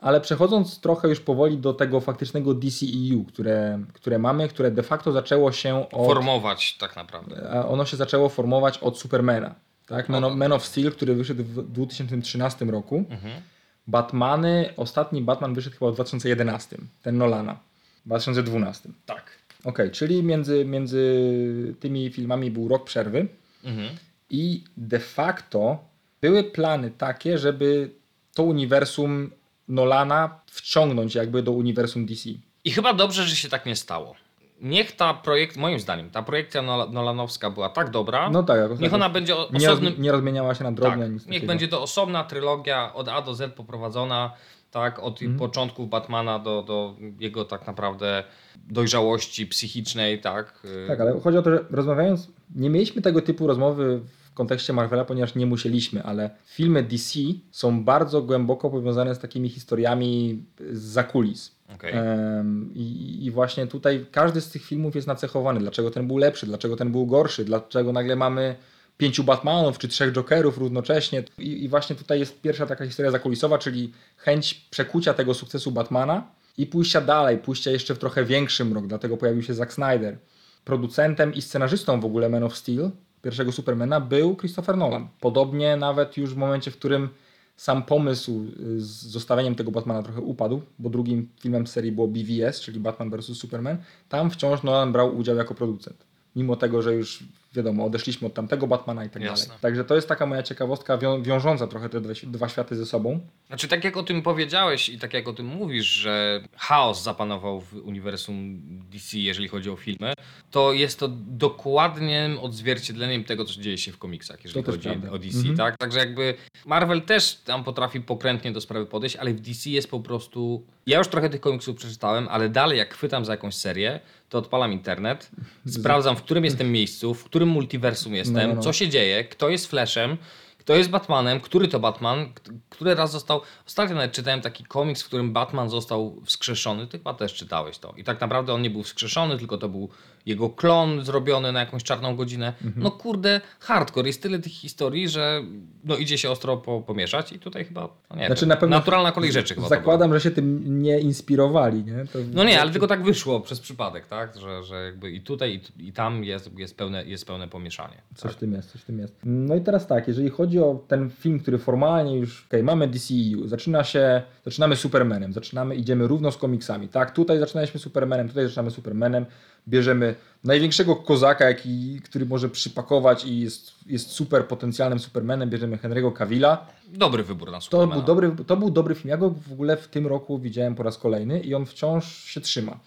ale przechodząc trochę już powoli do tego faktycznego DCEU, które, które mamy, które de facto zaczęło się od... Formować tak naprawdę. a ono się zaczęło formować od Supermana. Tak? Man, of, Aha. Man of Steel, który wyszedł w 2013 roku. Mhm. Batmany, ostatni Batman wyszedł chyba w 2011, ten Nolana. W 2012. Tak. Okej, czyli między, między tymi filmami był rok przerwy Mhm. i de facto były plany takie, żeby to uniwersum Nolana wciągnąć jakby do uniwersum DC. I chyba dobrze, że się tak nie stało. Niech ta projekt, moim zdaniem, ta projekcja Nola- Nolanowska była tak dobra, No tak, niech tak ona będzie osobnym... nie rozmieniała się na Tak, drobne. nic niech takiego. będzie to osobna trylogia od A do Z poprowadzona, tak, od Mhm. początków Batmana do, do jego tak naprawdę dojrzałości psychicznej, tak. y, Tak, ale chodzi o to, że rozmawiając, nie mieliśmy tego typu rozmowy w kontekście Marvela, ponieważ nie musieliśmy, ale filmy DC są bardzo głęboko powiązane z takimi historiami z zakulis. Em, i, I właśnie tutaj każdy z tych filmów jest nacechowany. Dlaczego ten był lepszy, dlaczego ten był gorszy, dlaczego nagle mamy pięciu Batmanów czy trzech Jokerów równocześnie. I, I właśnie tutaj jest pierwsza taka historia zakulisowa, czyli chęć przekucia tego sukcesu Batmana i pójścia dalej, pójścia jeszcze w trochę większy mrok. Dlatego pojawił się Zack Snyder. Producentem i scenarzystą w ogóle Man of Steel, pierwszego Supermana, był Christopher Nolan. Podobnie nawet już w momencie, w którym sam pomysł y, z zostawieniem tego Batmana trochę upadł, bo drugim filmem serii było BVS, czyli Batman vs. Superman, tam wciąż Nolan brał udział jako producent. Mimo tego, że już wiadomo, odeszliśmy od tamtego Batmana i tak Jasne. dalej. Także to jest taka moja ciekawostka wią- wiążąca trochę te dwa, dwa światy ze sobą. Znaczy, tak jak o tym powiedziałeś i tak jak o tym mówisz, że chaos zapanował w uniwersum DC, jeżeli chodzi o filmy, to jest to dokładnym odzwierciedleniem tego, co dzieje się w komiksach, jeżeli chodzi prawda. o DC, Mhm. tak? Także jakby Marvel też tam potrafi pokrętnie do sprawy podejść, ale w DC jest po prostu... Ja już trochę tych komiksów przeczytałem, ale dalej jak chwytam za jakąś serię, to odpalam internet, sprawdzam, w którym jestem miejscu, w którym multiversum jestem, No, no. co się dzieje, kto jest Flashem, kto jest Batmanem, który to Batman, który raz został. Ostatnio nawet czytałem taki komiks, w którym Batman został wskrzeszony. Ty chyba też czytałeś to. I tak naprawdę on nie był wskrzeszony, tylko to był jego klon zrobiony na jakąś czarną godzinę. Mhm. No kurde, hardcore. Jest tyle tych historii, że no idzie się ostro po, pomieszać i tutaj chyba, no nie Znaczy na pewno naturalna kolej rzeczy chyba. Zakładam, że się tym nie inspirowali. Nie? To, No nie, ale tylko tak wyszło przez przypadek, tak? Że, że jakby i tutaj, i, i tam jest, jest, pełne, jest pełne pomieszanie. Coś w tym jest, coś w tym jest. No i teraz tak, jeżeli chodzi o ten film, który formalnie już, okej, mamy DCEU, zaczyna się, zaczynamy Supermanem, zaczynamy, idziemy równo z komiksami, tak, tutaj zaczynaliśmy Supermanem, tutaj zaczynamy Supermanem, bierzemy największego kozaka, jaki, który może przypakować i jest, jest super potencjalnym Supermanem, bierzemy Henry'ego Cavilla, Dobry wybór na to był, dobry, to był dobry film. Ja go w ogóle w tym roku widziałem po raz kolejny i on wciąż się trzyma.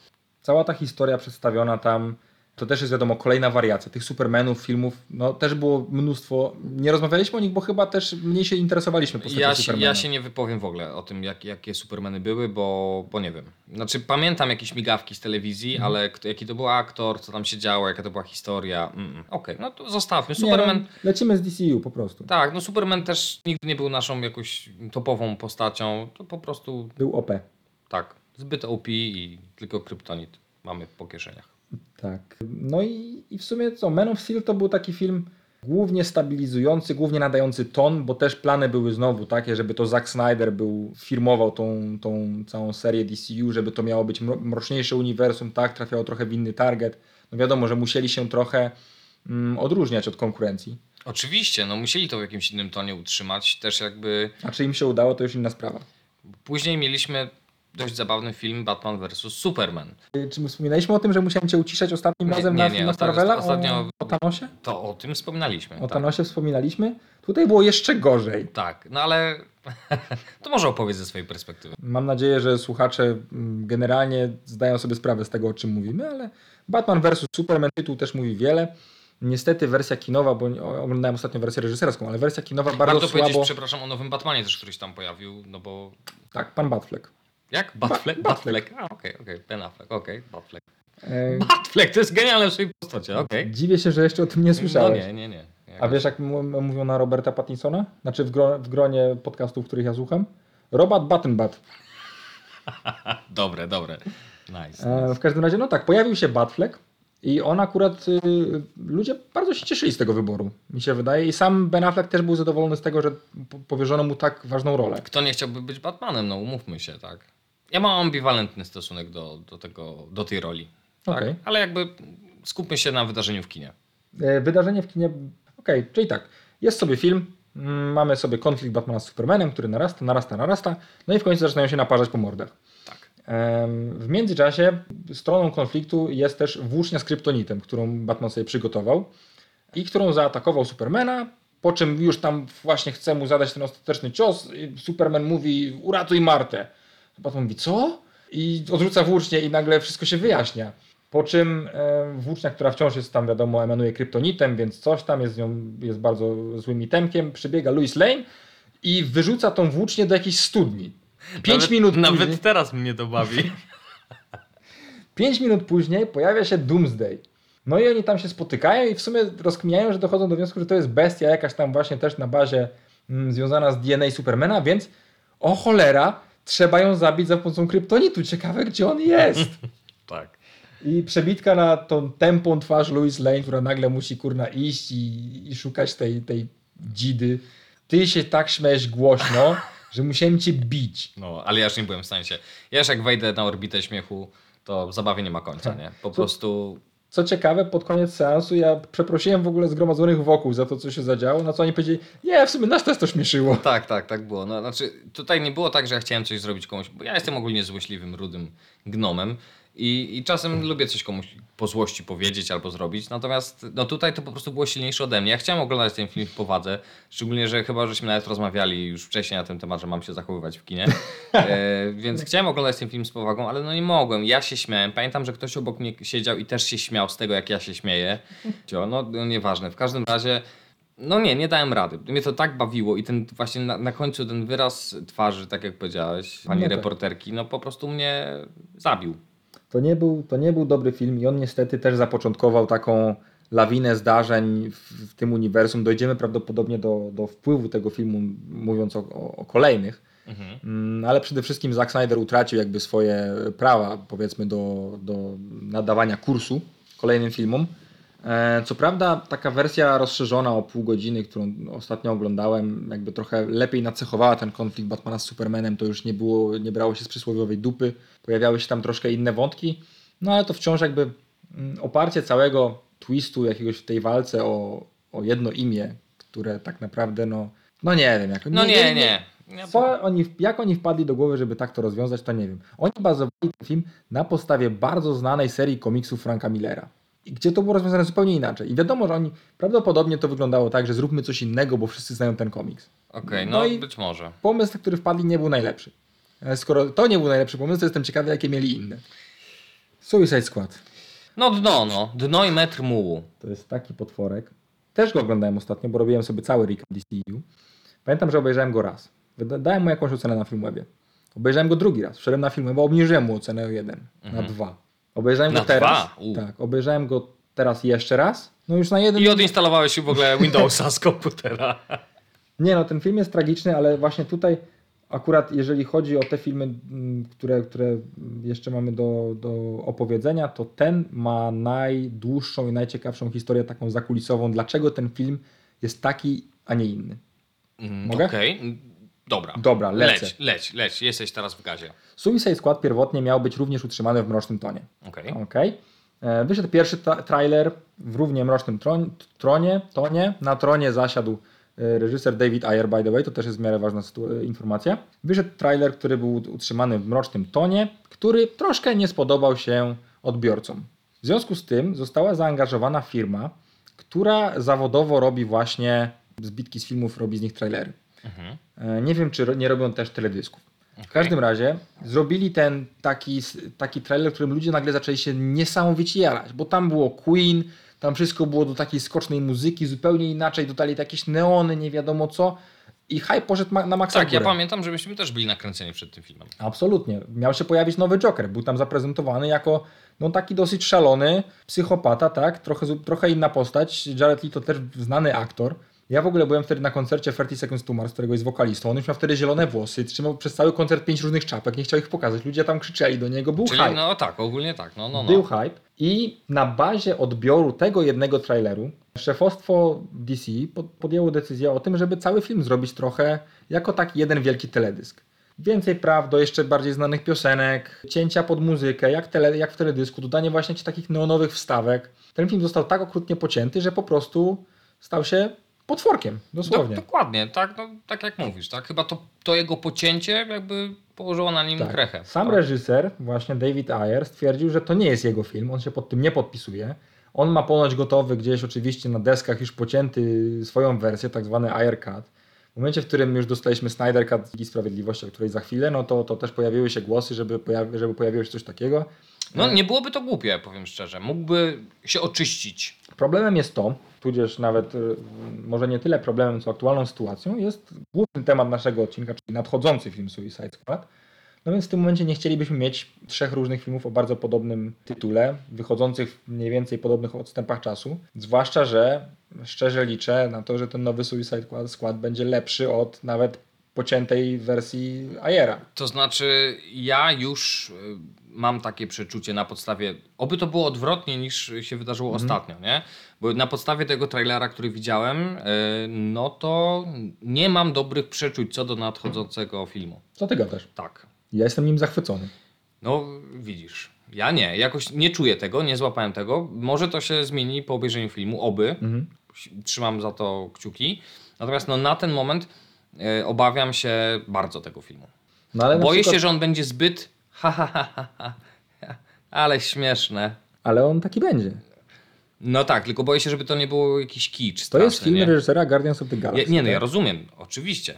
Cała ta historia przedstawiona tam To też jest wiadomo kolejna wariacja. Tych Supermanów, filmów, no też było mnóstwo. Nie rozmawialiśmy o nich, bo chyba też mniej się interesowaliśmy postacią Ja się, ja się nie wypowiem w ogóle o tym, jak, jakie Supermany były, bo, bo nie wiem. Znaczy, pamiętam jakieś migawki z telewizji, Mhm. ale kto, jaki to był aktor, co tam się działo, jaka to była historia. Mm. Okej, no to zostawmy. Nie, Superman. no, lecimy z DCU po prostu. Tak, no Superman też nigdy nie był naszą jakąś topową postacią. To po prostu Był OP. tak, zbyt OP i tylko kryptonit mamy po kieszeniach. Tak. No i, i w sumie co? Man of Steel to był taki film głównie stabilizujący, głównie nadający ton, bo też plany były znowu takie, żeby to Zack Snyder był, firmował tą, tą całą serię DCU, żeby to miało być mro- mroczniejsze uniwersum, tak, trafiało trochę w inny target. No wiadomo, że musieli się trochę mm, odróżniać od konkurencji. Oczywiście, no musieli to w jakimś innym tonie utrzymać. Też jakby A czy im się udało, to już inna sprawa. później mieliśmy dość zabawny film Batman vs. Superman. Czy my wspominaliśmy o tym, że musiałem Cię uciszać ostatnim Nie, razem nie, na nie, osta- Marvela? ostatnio- O, o Thanosie? To o tym wspominaliśmy. O tak. Thanosie wspominaliśmy. Tutaj było jeszcze gorzej. Tak, no ale to może opowiedz ze swojej perspektywy. Mam nadzieję, że słuchacze mm, generalnie zdają sobie sprawę z tego, o czym mówimy, ale Batman vs. Superman tytuł też mówi wiele. Niestety wersja kinowa, bo oglądałem ostatnio wersję reżyserską, ale wersja kinowa bardzo Warto powiedzieć, słabo... przepraszam, o nowym Batmanie też, który się tam pojawił, no bo... Tak, pan Batfleck. Jak? Batfleck? Ba- Batfleck. A, okej, okej, Ben Affleck, okej, Batfleck. E, Batfleck, to jest genialne w swojej postaci, okej. Dziwię się, że jeszcze o tym nie No słyszałeś. nie, nie, nie. A wiesz, jak mówią na Roberta Pattinsona? Znaczy w, gro, w gronie podcastów, których ja słucham? Robert Battenbat. Dobre, dobre. Nice. E, w każdym razie, no tak, pojawił się Batfleck i on akurat, y, ludzie bardzo się cieszyli z tego wyboru, mi się wydaje. I sam Ben Affleck też był zadowolony z tego, że po- powierzono mu tak ważną rolę. Kto nie chciałby być Batmanem, no umówmy się, tak. Ja mam ambiwalentny stosunek do, do, tego, do tej roli. Tak? Okej. Ale jakby skupmy się na wydarzeniu w kinie. E, Wydarzenie w kinie, okej, czyli tak, jest sobie film, mm, mamy sobie konflikt Batmana z Supermanem, który narasta, narasta, narasta, no i w końcu zaczynają się naparzać po mordach. Tak. W międzyczasie stroną konfliktu jest też włócznia z kryptonitem, którą Batman sobie przygotował i którą zaatakował Supermana, po czym już tam właśnie chce mu zadać ten ostateczny cios. Superman mówi uratuj Martę. Batman mówi co? I odrzuca włócznię i nagle wszystko się wyjaśnia. Po czym e, włócznia, która wciąż jest tam wiadomo emanuje kryptonitem, więc coś tam jest z nią jest bardzo złym itemkiem, przybiega Louis Lane i wyrzuca tą włócznię do jakiejś studni. Pięć nawet, minut Nawet później, teraz mnie to bawi. Pięć minut później pojawia się Doomsday. No i oni tam się spotykają i w sumie rozkminiają, że dochodzą do wniosku, że to jest bestia jakaś tam właśnie też na bazie mm, związana z DNA Supermana, więc o cholera, trzeba ją zabić za pomocą kryptonitu. Ciekawe, gdzie on jest. tak. I przebitka na tą tępą twarz Louis Lane, która nagle musi kurna iść i, i szukać tej, tej dzidy. Ty się tak śmiejesz głośno, że musiałem cię bić. No, ale ja już nie byłem w stanie się. Ja już jak wejdę na orbitę śmiechu, to zabawie nie ma końca, nie? Po prostu. Co ciekawe, pod koniec seansu ja przeprosiłem w ogóle zgromadzonych wokół za to, co się zadziało, na co oni powiedzieli, nie, w sumie nas też to śmieszyło. Tak, tak, tak było. No, znaczy, tutaj nie było tak, że ja chciałem coś zrobić komuś, bo ja jestem ogólnie złośliwym, rudym gnomem i, i czasem lubię coś komuś po złości powiedzieć albo zrobić, natomiast no tutaj to po prostu było silniejsze ode mnie. Ja chciałem oglądać ten film w powadze, szczególnie, że chyba żeśmy nawet rozmawiali już wcześniej na ten temat, że mam się zachowywać w kinie, e, więc chciałem oglądać ten film z powagą, ale no nie mogłem. Ja się śmiałem. Pamiętam, że ktoś obok mnie siedział i też się śmiał z tego, jak ja się śmieję. No, no nieważne. W każdym razie no nie, nie dałem rady. Mnie to tak bawiło i ten właśnie na, na końcu ten wyraz twarzy, tak jak powiedziałeś, pani No tak. reporterki, no po prostu mnie zabił. To nie, był, to nie był dobry film i on niestety też zapoczątkował taką lawinę zdarzeń w, w tym uniwersum. Dojdziemy prawdopodobnie do, do wpływu tego filmu, mówiąc o, o, o kolejnych. Mm, Ale przede wszystkim Zack Snyder utracił jakby swoje prawa, powiedzmy, do, do nadawania kursu kolejnym filmom. E, Co prawda, taka wersja rozszerzona o pół godziny, którą ostatnio oglądałem, jakby trochę lepiej nacechowała ten konflikt Batmana z Supermanem. To już nie, było, nie brało się z przysłowiowej dupy. Pojawiały się tam troszkę inne wątki, no ale to wciąż jakby mm, oparcie całego twistu jakiegoś w tej walce o, o jedno imię, które tak naprawdę, no, no nie wiem. Jak, No nie, nie. Ja co oni, jak oni wpadli do głowy, żeby tak to rozwiązać, to nie wiem. Oni bazowali ten film na podstawie bardzo znanej serii komiksów Franka Millera. Gdzie to było rozwiązane zupełnie inaczej. I wiadomo, że oni prawdopodobnie to wyglądało tak, że zróbmy coś innego, bo wszyscy znają ten komiks. Okej, No no, i- być może. Pomysł, na który wpadli, nie był najlepszy. E, Skoro to nie był najlepszy pomysł, to jestem ciekawy, jakie mieli inne. Suicide Squad. No dno, no. Dno i metr mułu. To jest taki potworek. Też go oglądałem ostatnio, bo robiłem sobie cały recap DCU. Pamiętam, że obejrzałem go raz. Dałem mu jakąś ocenę na Filmwebie. Obejrzałem go drugi raz. Wszedłem na Filmweb, bo obniżyłem mu ocenę o jeden. Na dwa. Obejrzałem. Na go teraz. Tak, obejrzałem go teraz jeszcze raz. No już na jeden. I odinstalowałeś w ogóle Windowsa z komputera. Nie no, ten film jest tragiczny, ale właśnie tutaj akurat jeżeli chodzi o te filmy, mm, które, które jeszcze mamy do, do opowiedzenia, to ten ma najdłuższą i najciekawszą historię taką zakulisową, dlaczego ten film jest taki, a nie inny. Mm, Mogę? Okej. Dobra. Dobra, lecę. Leć, leć, leć. Jesteś teraz w gazie. Suicide Squad pierwotnie miał być również utrzymany w mrocznym tonie. Okej. Okej. E, Wyszedł pierwszy ta- trailer w równie mrocznym tron- tronie, tonie. Na tronie zasiadł e, reżyser David Ayer, by the way, to też jest w miarę ważna sytu- e, informacja. Wyszedł trailer, który był utrzymany w mrocznym tonie, który troszkę nie spodobał się odbiorcom. W związku z tym została zaangażowana firma, która zawodowo robi właśnie zbitki z filmów, robi z nich trailery. Mhm. E, Nie wiem, czy nie robią też teledysków. W każdym razie zrobili ten taki, taki trailer, którym ludzie nagle zaczęli się niesamowicie jarać, bo tam było Queen, tam wszystko było do takiej skocznej muzyki, zupełnie inaczej, dodali jakieś neony, nie wiadomo co i hype poszedł ma- na maksa Tak, ja pamiętam, że myśmy też byli nakręceni przed tym filmem. Absolutnie. Miał się pojawić nowy Joker. Był tam zaprezentowany jako no, taki dosyć szalony psychopata, tak? Trochę, trochę inna postać. Jared Leto też znany aktor. Ja w ogóle byłem wtedy na koncercie 30 Seconds to Mars, którego jest wokalistą. On już miał wtedy zielone włosy, trzymał przez cały koncert pięć różnych czapek, nie chciał ich pokazać. Ludzie tam krzyczeli do niego, był Czyli hype. no tak, ogólnie tak. No, no, Był no. hype i na bazie odbioru tego jednego traileru szefostwo DC pod- podjęło decyzję o tym, żeby cały film zrobić trochę jako taki jeden wielki teledysk. Więcej praw do jeszcze bardziej znanych piosenek, cięcia pod muzykę, jak, tele, jak w teledysku, dodanie właśnie takich neonowych wstawek. Ten film został tak okrutnie pocięty, że po prostu stał się potworkiem, Do, dosłownie. dokładnie, tak, no, tak jak mówisz, tak? Chyba to, to jego pocięcie jakby położyło na nim Tak. krechę. Sam tak. reżyser, właśnie David Ayer, stwierdził, że to nie jest jego film, on się pod tym nie podpisuje. On ma ponoć gotowy gdzieś oczywiście na deskach już pocięty swoją wersję, tak zwany Ayer Cut. W momencie, w którym już dostaliśmy Snyder Cut Ligi Sprawiedliwości, o której za chwilę, no to, to też pojawiły się głosy, żeby, pojawi, żeby pojawiło się coś takiego. No nie byłoby to głupie, powiem szczerze. Mógłby się oczyścić. Problemem jest to, tudzież nawet y, może nie tyle problemem, co aktualną sytuacją, jest główny temat naszego odcinka, czyli nadchodzący film Suicide Squad. No więc w tym momencie nie chcielibyśmy mieć trzech różnych filmów o bardzo podobnym tytule, wychodzących w mniej więcej podobnych odstępach czasu. Zwłaszcza, że szczerze liczę na to, że ten nowy Suicide Squad, będzie lepszy od nawet pociętej wersji Ayera. To znaczy, ja już y, mam takie przeczucie na podstawie. Oby to było odwrotnie niż się wydarzyło Mhm. ostatnio, nie? Bo na podstawie tego trailera, który widziałem, y, no to nie mam dobrych przeczuć co do nadchodzącego filmu. Co ty gadasz? Tak. Ja jestem nim zachwycony. No, widzisz. Ja nie, jakoś nie czuję tego, nie złapałem tego. Może to się zmieni po obejrzeniu filmu, oby. Mhm. Trzymam za to kciuki. Natomiast no, na ten moment y, obawiam się bardzo tego filmu. No Boję przykład- się, że on będzie zbyt ha, ha, ha, ha, ha, ale śmieszne. Ale on taki będzie. No tak, tylko boję się, żeby to nie było jakiś kicz To straszny, jest film nie? reżysera Guardians of the Galaxy. Ja, nie, no tak? ja rozumiem, oczywiście.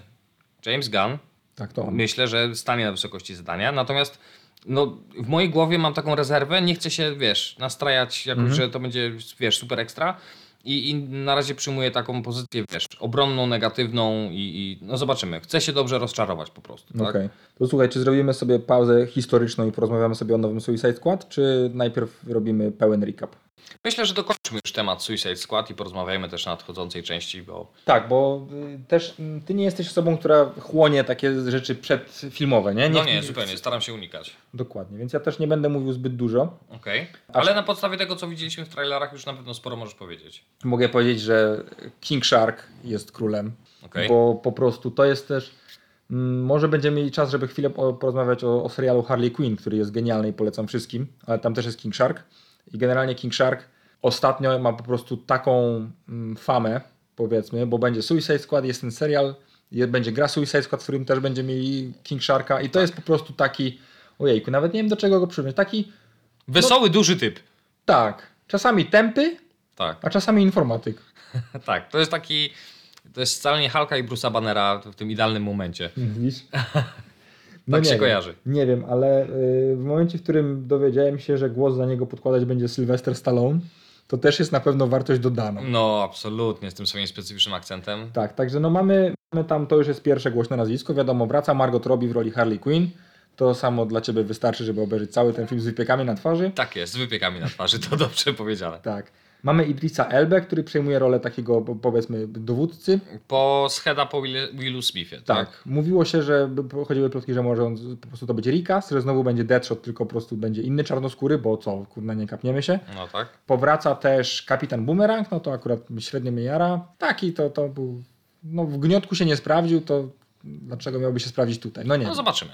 James Gunn, Tak, to on. myślę, że stanie na wysokości zadania, natomiast no, w mojej głowie mam taką rezerwę, nie chcę się, wiesz, nastrajać jakoś, Mhm. że to będzie, wiesz, super ekstra i, i na razie przyjmuję taką pozycję, wiesz, obronną, negatywną i, i no zobaczymy. Chcę się dobrze rozczarować po prostu, tak? Okej. To słuchaj, czy zrobimy sobie pauzę historyczną i porozmawiamy sobie o nowym Suicide Squad, czy najpierw robimy pełen recap? Myślę, że dokończymy już temat Suicide Squad i porozmawiajmy też o nadchodzącej części, bo Tak, bo y, też ty nie jesteś osobą, która chłonie takie rzeczy przedfilmowe, nie? no nie, zupełnie, staram się unikać. Dokładnie, więc ja też nie będę mówił zbyt dużo. Okej. Ale na podstawie tego, co widzieliśmy w trailerach, już na pewno sporo możesz powiedzieć. Mogę powiedzieć, że King Shark jest królem, Okej. bo po prostu to jest też... mm, Może będziemy mieli czas, żeby chwilę po- porozmawiać o, o serialu Harley Quinn, który jest genialny i polecam wszystkim, ale tam też jest King Shark. I generalnie King Shark ostatnio ma po prostu taką mm, famę, powiedzmy, bo będzie Suicide Squad, jest ten serial, będzie gra Suicide Squad, w którym też będzie mieli King Sharka i to jest po prostu taki, ojejku, nawet nie wiem do czego go przyrównać, taki, Wesoły, duży typ. tak, czasami tępy, Tak, a czasami informatyk. tak. To jest taki. To jest scalenie Hulka i Bruce'a Bannera w tym idealnym momencie. Widzisz? No Tak nie się wiem. kojarzy. Nie wiem, ale y, w momencie, w którym dowiedziałem się, że głos za niego podkładać będzie Sylvester Stallone, to też jest na pewno wartość dodaną. No, absolutnie, z tym swoim specyficznym akcentem. Tak, także no mamy, mamy tam, to już jest pierwsze głośne nazwisko, wiadomo, wraca Margot Robbie w roli Harley Quinn. To samo dla Ciebie wystarczy, żeby obejrzeć cały ten film z wypiekami na twarzy. Tak jest, z wypiekami na twarzy, to dobrze powiedziane. Tak. Mamy Idrisa Elbę, który przejmuje rolę takiego, po- powiedzmy, dowódcy. Po Scheda po Will, Willu Smithie, tak? Tak. Mówiło się, że chodziły plotki, że może on po prostu to być Rikas, że znowu będzie Deadshot, tylko po prostu będzie inny czarnoskóry, bo co, kurna, nie kapniemy się. No tak. Powraca też kapitan Boomerang, no to akurat średnio mnie jara. Taki to, to był, no w gniotku się nie sprawdził, to dlaczego miałby się sprawdzić tutaj? No nie. No zobaczymy.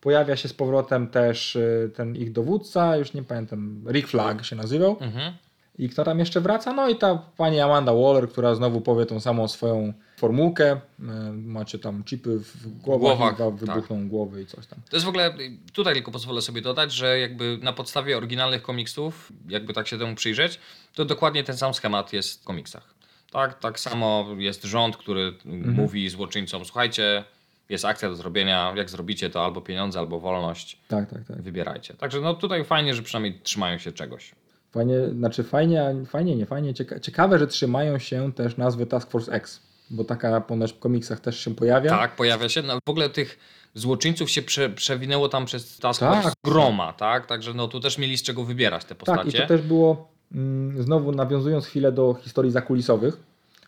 Pojawia się z powrotem też y, ten ich dowódca, już nie pamiętam, Rick Flag się nazywał. Mhm. I kto tam jeszcze wraca? No i ta pani Amanda Waller, która znowu powie tą samą swoją formułkę. Y, Macie tam chipy w głowach, Głowach, tak. wybuchną głowy i coś tam. To jest w ogóle, tutaj tylko pozwolę sobie dodać, że jakby na podstawie oryginalnych komiksów, jakby tak się temu przyjrzeć, to dokładnie ten sam schemat jest w komiksach. Tak, tak samo jest rząd, który mówi złoczyńcom, słuchajcie, jest akcja do zrobienia, jak zrobicie to albo pieniądze, albo wolność, Tak, tak, tak. wybierajcie. Także no tutaj fajnie, że przynajmniej trzymają się czegoś. Fajnie, znaczy fajnie, fajnie, nie fajnie. Cieka ciekawe, że trzymają się też nazwy Task Force X, bo taka ponoć w komiksach też się pojawia. Tak, pojawia się. No, w ogóle tych złoczyńców się prze, przewinęło tam przez Task Tak. Force groma, tak? Także no tu też mieli z czego wybierać te postacie. Tak, i to też było, mm, znowu nawiązując chwilę do historii zakulisowych,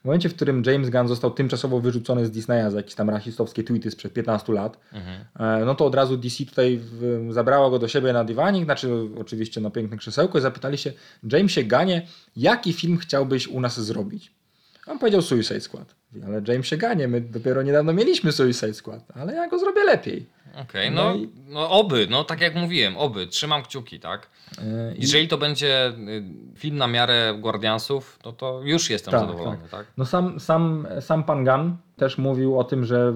w momencie, w którym James Gunn został tymczasowo wyrzucony z Disneya za jakieś tam rasistowskie tweety sprzed 15 lat, Mhm. e, no to od razu DC tutaj w, zabrała go do siebie na dywanik, znaczy oczywiście na piękne krzesełko i zapytali się, Jamesie Gunnie, jaki film chciałbyś u nas zrobić? On powiedział Suicide Squad. Ale Jamesie Gunnie, my dopiero niedawno mieliśmy Suicide Squad, ale ja go zrobię lepiej. Okej, No no, i- no oby, no tak jak mówiłem, oby, trzymam kciuki, tak? I- Jeżeli to będzie y, film na miarę Guardiansów, no to już jestem Tak, zadowolony, tak. tak? No sam, sam, sam pan Gunn też mówił o tym, że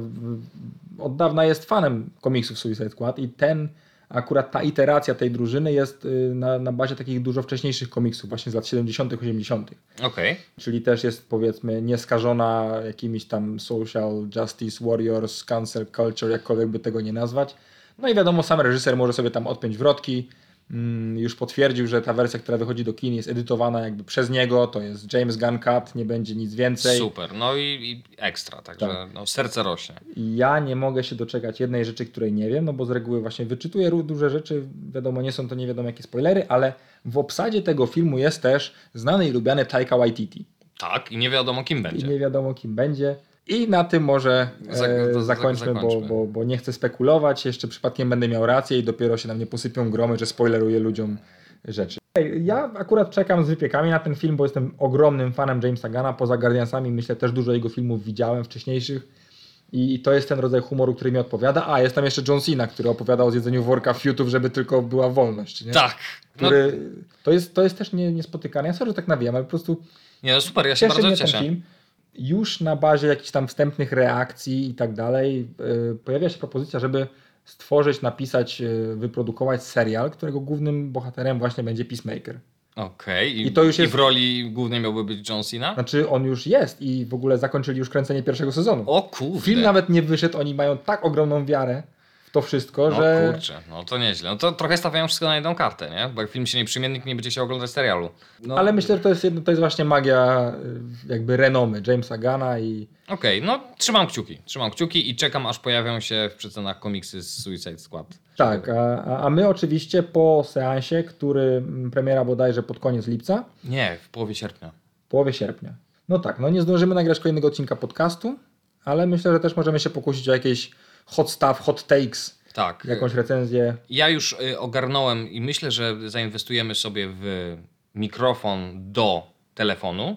od dawna jest fanem komiksów Suicide Squad i ten, akurat ta iteracja tej drużyny jest y, na, na bazie takich dużo wcześniejszych komiksów, właśnie z lat 70., 80., Okej, czyli też jest powiedzmy nieskażona jakimiś tam social justice warriors, cancel culture, jakkolwiek by tego nie nazwać. No i wiadomo, sam reżyser może sobie tam odpiąć wrotki. Mm, Już potwierdził, że ta wersja, która wychodzi do kin jest edytowana jakby przez niego, to jest James Gunn Cut, nie będzie nic więcej. super, no i, i ekstra, także Tak. no, serce rośnie. I ja nie mogę się doczekać jednej rzeczy, której nie wiem, no bo z reguły właśnie wyczytuję duże rzeczy, wiadomo, nie są to nie wiadomo jakie spoilery, ale w obsadzie tego filmu jest też znany i lubiany Taika Waititi. Tak, i nie wiadomo kim I będzie. nie wiadomo kim będzie. I na tym może e, zakończmy, Bo, bo, bo nie chcę spekulować, jeszcze przypadkiem będę miał rację i dopiero się na mnie posypią gromy, że spoileruję ludziom rzeczy. Ja akurat czekam z wypiekami na ten film, bo jestem ogromnym fanem Jamesa Gana. Poza Guardiansami myślę też dużo jego filmów widziałem wcześniejszych. I to jest ten rodzaj humoru, który mi odpowiada. A, jest tam jeszcze John Cena, który opowiadał o zjedzeniu worka fiutów, żeby tylko była wolność. Nie? Tak, no, Który, to, jest, to jest też nie, niespotykane. Ja sorry, że tak nawijam, ale po prostu nie, no super, ja się cieszy bardzo cieszę. ten film. Już na bazie jakichś tam wstępnych reakcji i tak dalej yy, pojawia się propozycja, żeby stworzyć, napisać, yy, wyprodukować serial, którego głównym bohaterem właśnie będzie Peacemaker. Okej, I, I to już i jest- w roli głównej miałby być John Cena? Znaczy on już jest i w ogóle zakończyli już kręcenie pierwszego sezonu. O kurde. Film nawet nie wyszedł, oni mają tak ogromną wiarę to wszystko, No że kurczę, no to nieźle. No to trochę stawiają wszystko na jedną kartę, nie? Bo jak film się nie przyjmie, nikt nie będzie chciał oglądać serialu. No, ale myślę, że to jest, jedno, to jest właśnie magia yy, jakby renomy Jamesa Gana i Okej, no trzymam kciuki. Trzymam kciuki i czekam, aż pojawią się w przecenach komiksy z Suicide Squad. tak, a, a- a my oczywiście po seansie, który mm, premiera bodajże pod koniec lipca, Nie, w połowie sierpnia. w połowie sierpnia. No tak, no nie zdążymy nagrać kolejnego odcinka podcastu, ale myślę, że też możemy się pokusić o jakieś hot stuff, hot takes, Tak. jakąś recenzję. Ja już y, ogarnąłem i myślę, że zainwestujemy sobie w mikrofon do telefonu.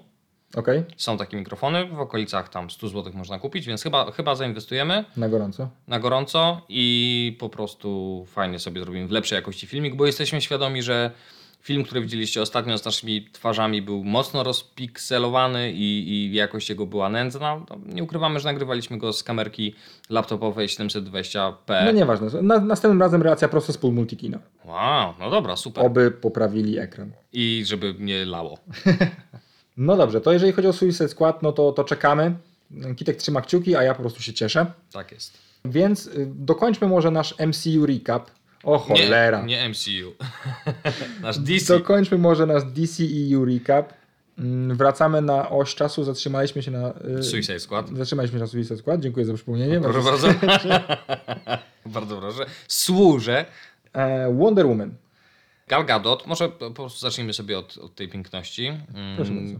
Okej, Są takie mikrofony, w okolicach tam 100 zł można kupić, więc chyba, chyba zainwestujemy na gorąco. na gorąco i po prostu fajnie sobie zrobimy w lepszej jakości filmik, bo jesteśmy świadomi, że film, który widzieliście ostatnio z naszymi twarzami był mocno rozpikselowany i, i jakość jego była nędzna. No, nie ukrywamy, że nagrywaliśmy go z kamerki laptopowej 720p. No nieważne, na, następnym razem relacja prosto z pól multikina. Wow, no dobra, super. Oby poprawili ekran. I żeby nie lało. No dobrze, to jeżeli chodzi o Suicide Squad, no to, to czekamy. Kitek trzyma kciuki, a ja po prostu się cieszę. Tak jest. Więc y, dokończmy może nasz MCU recap. O cholera. Nie, nie MCU. Nasz DC. Dokończmy może nasz DCEU recap. Mm, Wracamy na oś czasu, zatrzymaliśmy się na... y, Suicide Squad. Zatrzymaliśmy się na Suicide Squad, dziękuję za przypomnienie. Proszę bardzo. bardzo proszę. Służę. E, Wonder Woman. Gal Gadot, może po prostu zacznijmy sobie od, od tej piękności. Mm, Proszę bardzo.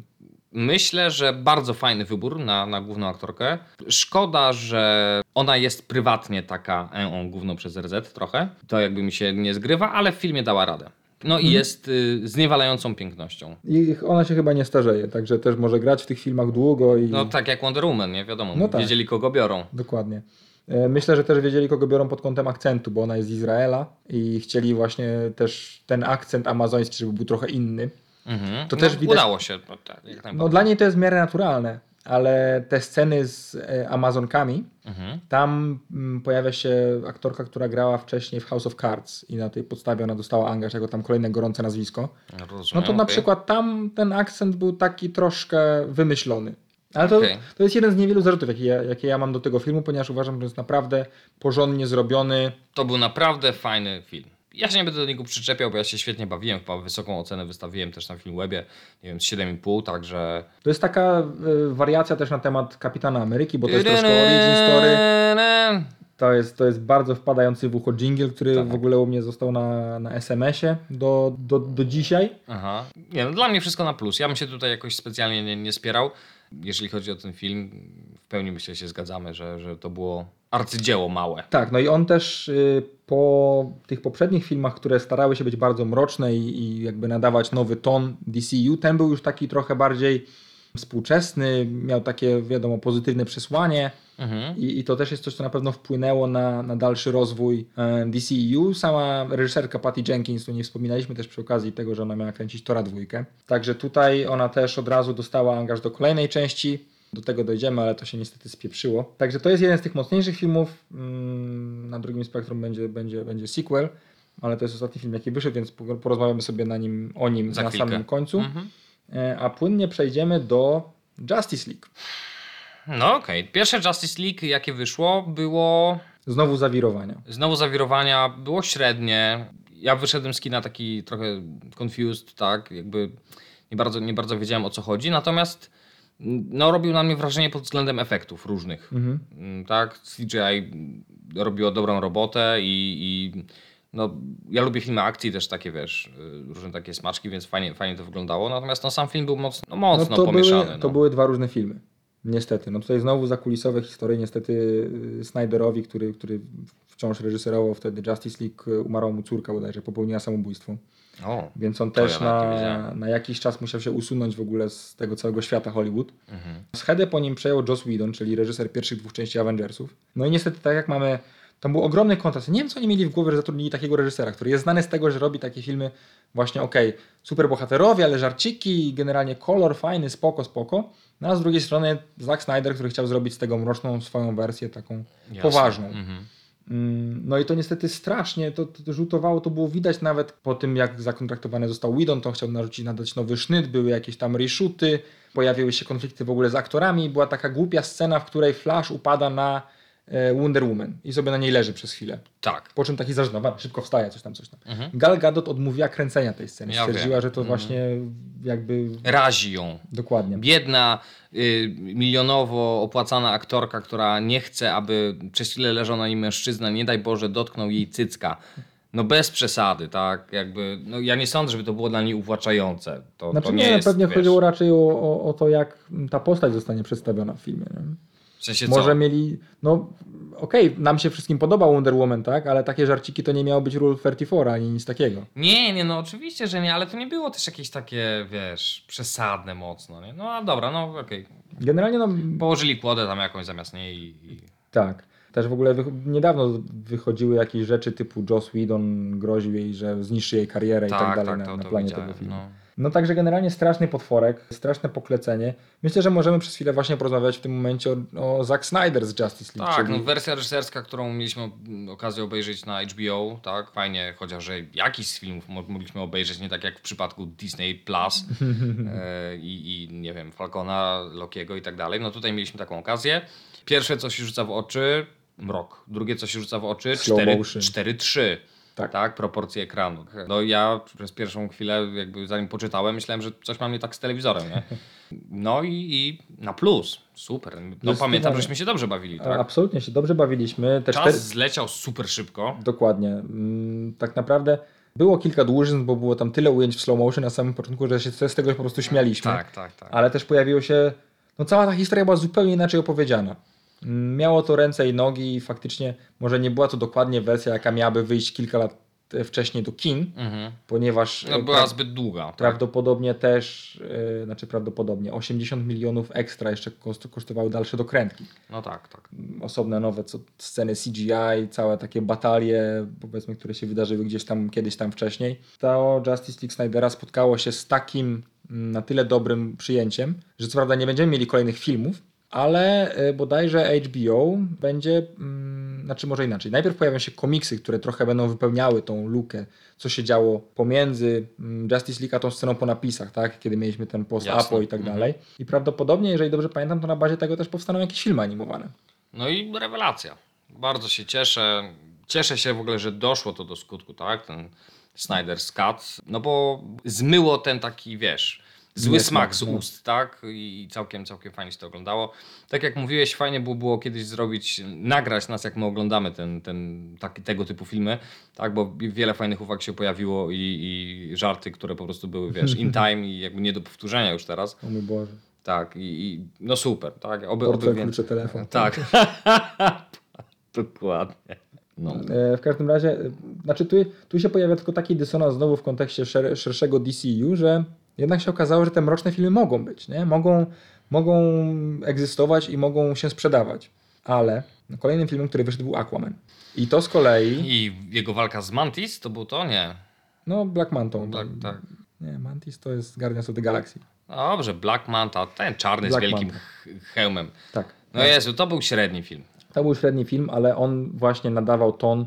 Myślę, że bardzo fajny wybór na, na główną aktorkę. Szkoda, że ona jest prywatnie taka e, on główną przez RZ trochę. To jakby mi się nie zgrywa, ale w filmie dała radę. No Mhm. i jest y, zniewalającą pięknością. I ona się chyba nie starzeje, także też może grać w tych filmach długo i... No tak jak Wonder Woman, nie wiadomo, No tak. wiedzieli kogo biorą. Dokładnie. E, Myślę, że też wiedzieli, kogo biorą pod kątem akcentu, bo ona jest z Izraela i chcieli właśnie też ten akcent amazoński, żeby był trochę inny. Mhm. To no, też widać- Udało się. No, dla niej to jest w miarę naturalne, ale te sceny z e, Amazonkami, Mhm. tam mm, pojawia się aktorka, która grała wcześniej w House of Cards i na tej podstawie ona dostała angaż jako tam kolejne gorące nazwisko. Rozumiem, No to na okej. przykład tam ten akcent był taki troszkę wymyślony. Ale to, Okej. to jest jeden z niewielu zarzutów, jakie ja, jakie ja mam do tego filmu, ponieważ uważam, że jest naprawdę porządnie zrobiony. To był naprawdę fajny film. Ja się nie będę do niego przyczepiał, bo ja się świetnie bawiłem. Chyba wysoką ocenę wystawiłem też na Filmwebie. Nie wiem, 7,5, także... To jest taka y, wariacja też na temat Kapitana Ameryki, bo to jest troszkę origin story. To jest, to jest bardzo wpadający w ucho jingle, który Tak. w ogóle u mnie został na, na SMS-ie do, do, do dzisiaj. Aha. Nie, no dla mnie wszystko na plus. Ja bym się tutaj jakoś specjalnie nie, nie spierał. Jeżeli chodzi o ten film, pełni myślę, że się zgadzamy, że, że to było arcydzieło małe. Tak, no i on też y, po tych poprzednich filmach, które starały się być bardzo mroczne i, i jakby nadawać nowy ton DCU, ten był już taki trochę bardziej współczesny, miał takie, wiadomo, pozytywne przesłanie. Mhm. I, I to też jest coś, co na pewno wpłynęło na, na dalszy rozwój e, DCEU. Sama reżyserka Patty Jenkins, tu nie wspominaliśmy też przy okazji tego, że ona miała kręcić Tora dwójkę. Także tutaj ona też od razu dostała angaż do kolejnej części. Do tego dojdziemy, ale to się niestety spieprzyło. Także to jest jeden z tych mocniejszych filmów. Mm, Na drugim spektrum będzie, będzie, będzie sequel, ale to jest ostatni film, jaki wyszedł, więc po- porozmawiamy sobie na nim, o nim Za na chwilkę. samym końcu. Mhm. E, A płynnie przejdziemy do Justice League. No okej. Pierwsze Justice League, jakie wyszło, było Znowu zawirowania. Znowu zawirowania, było średnie. Ja wyszedłem z kina taki trochę confused, tak, jakby nie bardzo, nie bardzo wiedziałem o co chodzi, natomiast no, robił na mnie wrażenie pod względem efektów różnych. Mhm. Mm, Tak, CGI robiło dobrą robotę i, i no, ja lubię filmy akcji też takie, wiesz, y, różne takie smaczki, więc fajnie, fajnie to wyglądało, natomiast no, sam film był mocno, no, mocno to pomieszany. Były, no. to były dwa różne filmy. Niestety. No tutaj znowu zakulisowe historie. Niestety y, Snyderowi, który, który wciąż reżyserował wtedy Justice League, y, umarła mu córka bodajże, popełniła samobójstwo. O, Więc on też ja na, na jakiś czas musiał się usunąć w ogóle z tego całego świata Hollywood. mhm. Schedę po nim przejął Joss Whedon, czyli reżyser pierwszych dwóch części Avengersów. No i niestety tak jak mamy, tam był ogromny kontrast. Nie wiem, co oni mieli w głowie, że zatrudnili takiego reżysera, który jest znany z tego, że robi takie filmy właśnie okej, super bohaterowie, ale żarciki, generalnie kolor fajny, spoko, spoko. No a z drugiej strony Zack Snyder, który chciał zrobić z tego mroczną swoją wersję, taką Jasne. poważną. Mhm. Mm, No i to niestety strasznie to, to rzutowało, to było widać nawet po tym, jak zakontraktowany został Whedon, to chciał narzucić, nadać nowy sznyt, były jakieś tam reshooty, pojawiły się konflikty w ogóle z aktorami, była taka głupia scena, w której Flash upada na Wonder Woman i sobie na niej leży przez chwilę. Tak. Po czym taki zażenowany, szybko wstaje, coś tam, coś tam. Mhm. Gal Gadot odmówiła kręcenia tej sceny, Ja stwierdziła, wiem. że to właśnie jakby Razi ją. dokładnie. biedna, y, milionowo opłacana aktorka, która nie chce, aby przez chwilę leżał na niej mężczyzna, nie daj Boże, dotknął jej cycka. No bez przesady, tak? Jakby, no ja nie sądzę, żeby to było dla niej uwłaczające. To, Znaczy to nie, nie jest, pewnie wiesz, chodziło raczej o, o, o to, jak ta postać zostanie przedstawiona w filmie. Nie? W sensie Może co? mieli, no okej, nam się wszystkim podoba Wonder Woman, tak, ale takie żarciki to nie miało być Rule 34 ani nic takiego. Nie, nie, no oczywiście, że nie, ale to nie było też jakieś takie, wiesz, przesadne mocno, nie? No a dobra, no okej. Generalnie no Położyli kłodę tam jakąś zamiast niej i... i... tak. Też w ogóle wych- niedawno wychodziły jakieś rzeczy typu Joss Whedon groził jej, że zniszczy jej karierę i tak Tak, dalej tak, na, to, na planie widziałem, tego filmu. no. No także generalnie straszny potworek, straszne poklecenie. Myślę, że możemy przez chwilę właśnie porozmawiać w tym momencie o, o Zack Snyder z Justice League. Tak, czyli- no wersja reżyserska, którą mieliśmy okazję obejrzeć na HBO, tak, fajnie, chociaż że jakiś z filmów mo- mogliśmy obejrzeć, nie tak jak w przypadku Disney Plus e, i, i nie wiem, Falcona, Lokiego i tak dalej. No tutaj mieliśmy taką okazję. Pierwsze, co się rzuca w oczy, mrok. Drugie, co się rzuca w oczy, Slow 4 motion. 4-3. Tak. Tak. proporcje ekranu. No ja przez pierwszą chwilę, jakby zanim poczytałem, myślałem, że coś mam nie tak z telewizorem, nie? No i, i na plus. Super. No pamiętam, Zdecydowanie. żeśmy się dobrze bawili, tak? Absolutnie się dobrze bawiliśmy. Te Czas cztery... zleciał super szybko. Dokładnie. Mm, Tak naprawdę było kilka dłużyn, bo było tam tyle ujęć w slow motion na samym początku, że się z tego po prostu śmialiśmy. Tak, tak, tak. Ale też pojawiło się. No cała ta historia była zupełnie inaczej opowiedziana. Miało to ręce i nogi i faktycznie może nie była to dokładnie wersja, jaka miałaby wyjść kilka lat e, wcześniej do kin, Mhm. ponieważ No e, była pra- zbyt długa. Tak? prawdopodobnie też, e, znaczy prawdopodobnie 80 milionów ekstra jeszcze kosztowały dalsze dokrętki. No tak, tak. osobne nowe co, sceny CGI, całe takie batalie, powiedzmy, które się wydarzyły gdzieś tam kiedyś tam wcześniej. To Justice League Snydera spotkało się z takim mm, na tyle dobrym przyjęciem, że co prawda nie będziemy mieli kolejnych filmów, ale y, bodajże HBO będzie, mm, znaczy może inaczej. Najpierw pojawią się komiksy, które trochę będą wypełniały tą lukę, co się działo pomiędzy mm, Justice League a tą sceną po napisach, tak? Kiedy mieliśmy ten post-apo i tak Mhm. dalej. I prawdopodobnie, jeżeli dobrze pamiętam, to na bazie tego też powstaną jakieś filmy animowane. No i rewelacja. Bardzo się cieszę. Cieszę się w ogóle, że doszło to do skutku, tak? Ten Snyder's Cut. No bo zmyło ten taki, wiesz, zły smak z no. ust, tak? I całkiem, całkiem fajnie się to oglądało. Tak jak mówiłeś, fajnie było, było kiedyś zrobić, nagrać nas, jak my oglądamy ten, ten, taki, tego typu filmy, tak? Bo wiele fajnych uwag się pojawiło i, i żarty, które po prostu były, wiesz, in time i jakby nie do powtórzenia już teraz. O mój Boże. Tak, i, i no super, tak? Oby, Portfel, oby klucze, telefon. Tak. Dokładnie. No. E, W każdym razie, znaczy tu, tu się pojawia tylko taki dysonans znowu w kontekście szer, szerszego DCU, że jednak się okazało, że te mroczne filmy mogą być, nie? Mogą, mogą egzystować i mogą się sprzedawać. Ale kolejnym filmem, który wyszedł był Aquaman. I to z kolei, I jego walka z Mantis to był to? Nie. no Black Manta. Black, tak. Nie, Mantis to jest Guardians of the Galaxy. Dobrze, Black Manta, ten czarny Black z wielkim Manta. hełmem. Tak. No Jezu, to był średni film. To był średni film, ale on właśnie nadawał ton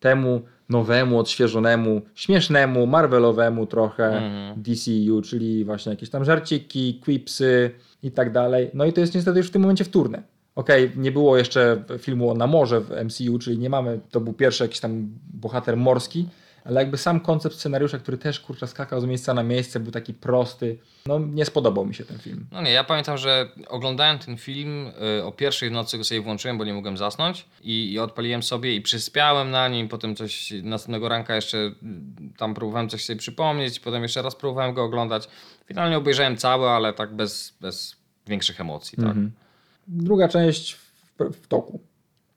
temu nowemu, odświeżonemu, śmiesznemu, Marvelowemu trochę Mhm. DCU, czyli właśnie jakieś tam żarciki, quipsy i tak dalej. No i to jest niestety już w tym momencie wtórne. Okej, nie było jeszcze filmu na morze w MCU, czyli nie mamy, to był pierwszy jakiś tam bohater morski, ale jakby sam koncept scenariusza, który też kurczę skakał z miejsca na miejsce, był taki prosty. No nie spodobał mi się ten film. No nie, ja pamiętam, że oglądałem ten film y, o pierwszej nocy go sobie włączyłem, bo nie mogłem zasnąć i, i odpaliłem sobie i przyspiałem na nim, potem coś następnego ranka jeszcze y, tam próbowałem coś sobie przypomnieć, potem jeszcze raz próbowałem go oglądać. Finalnie obejrzałem cały, ale tak bez, bez większych emocji, tak? Mhm. Druga część w, w toku.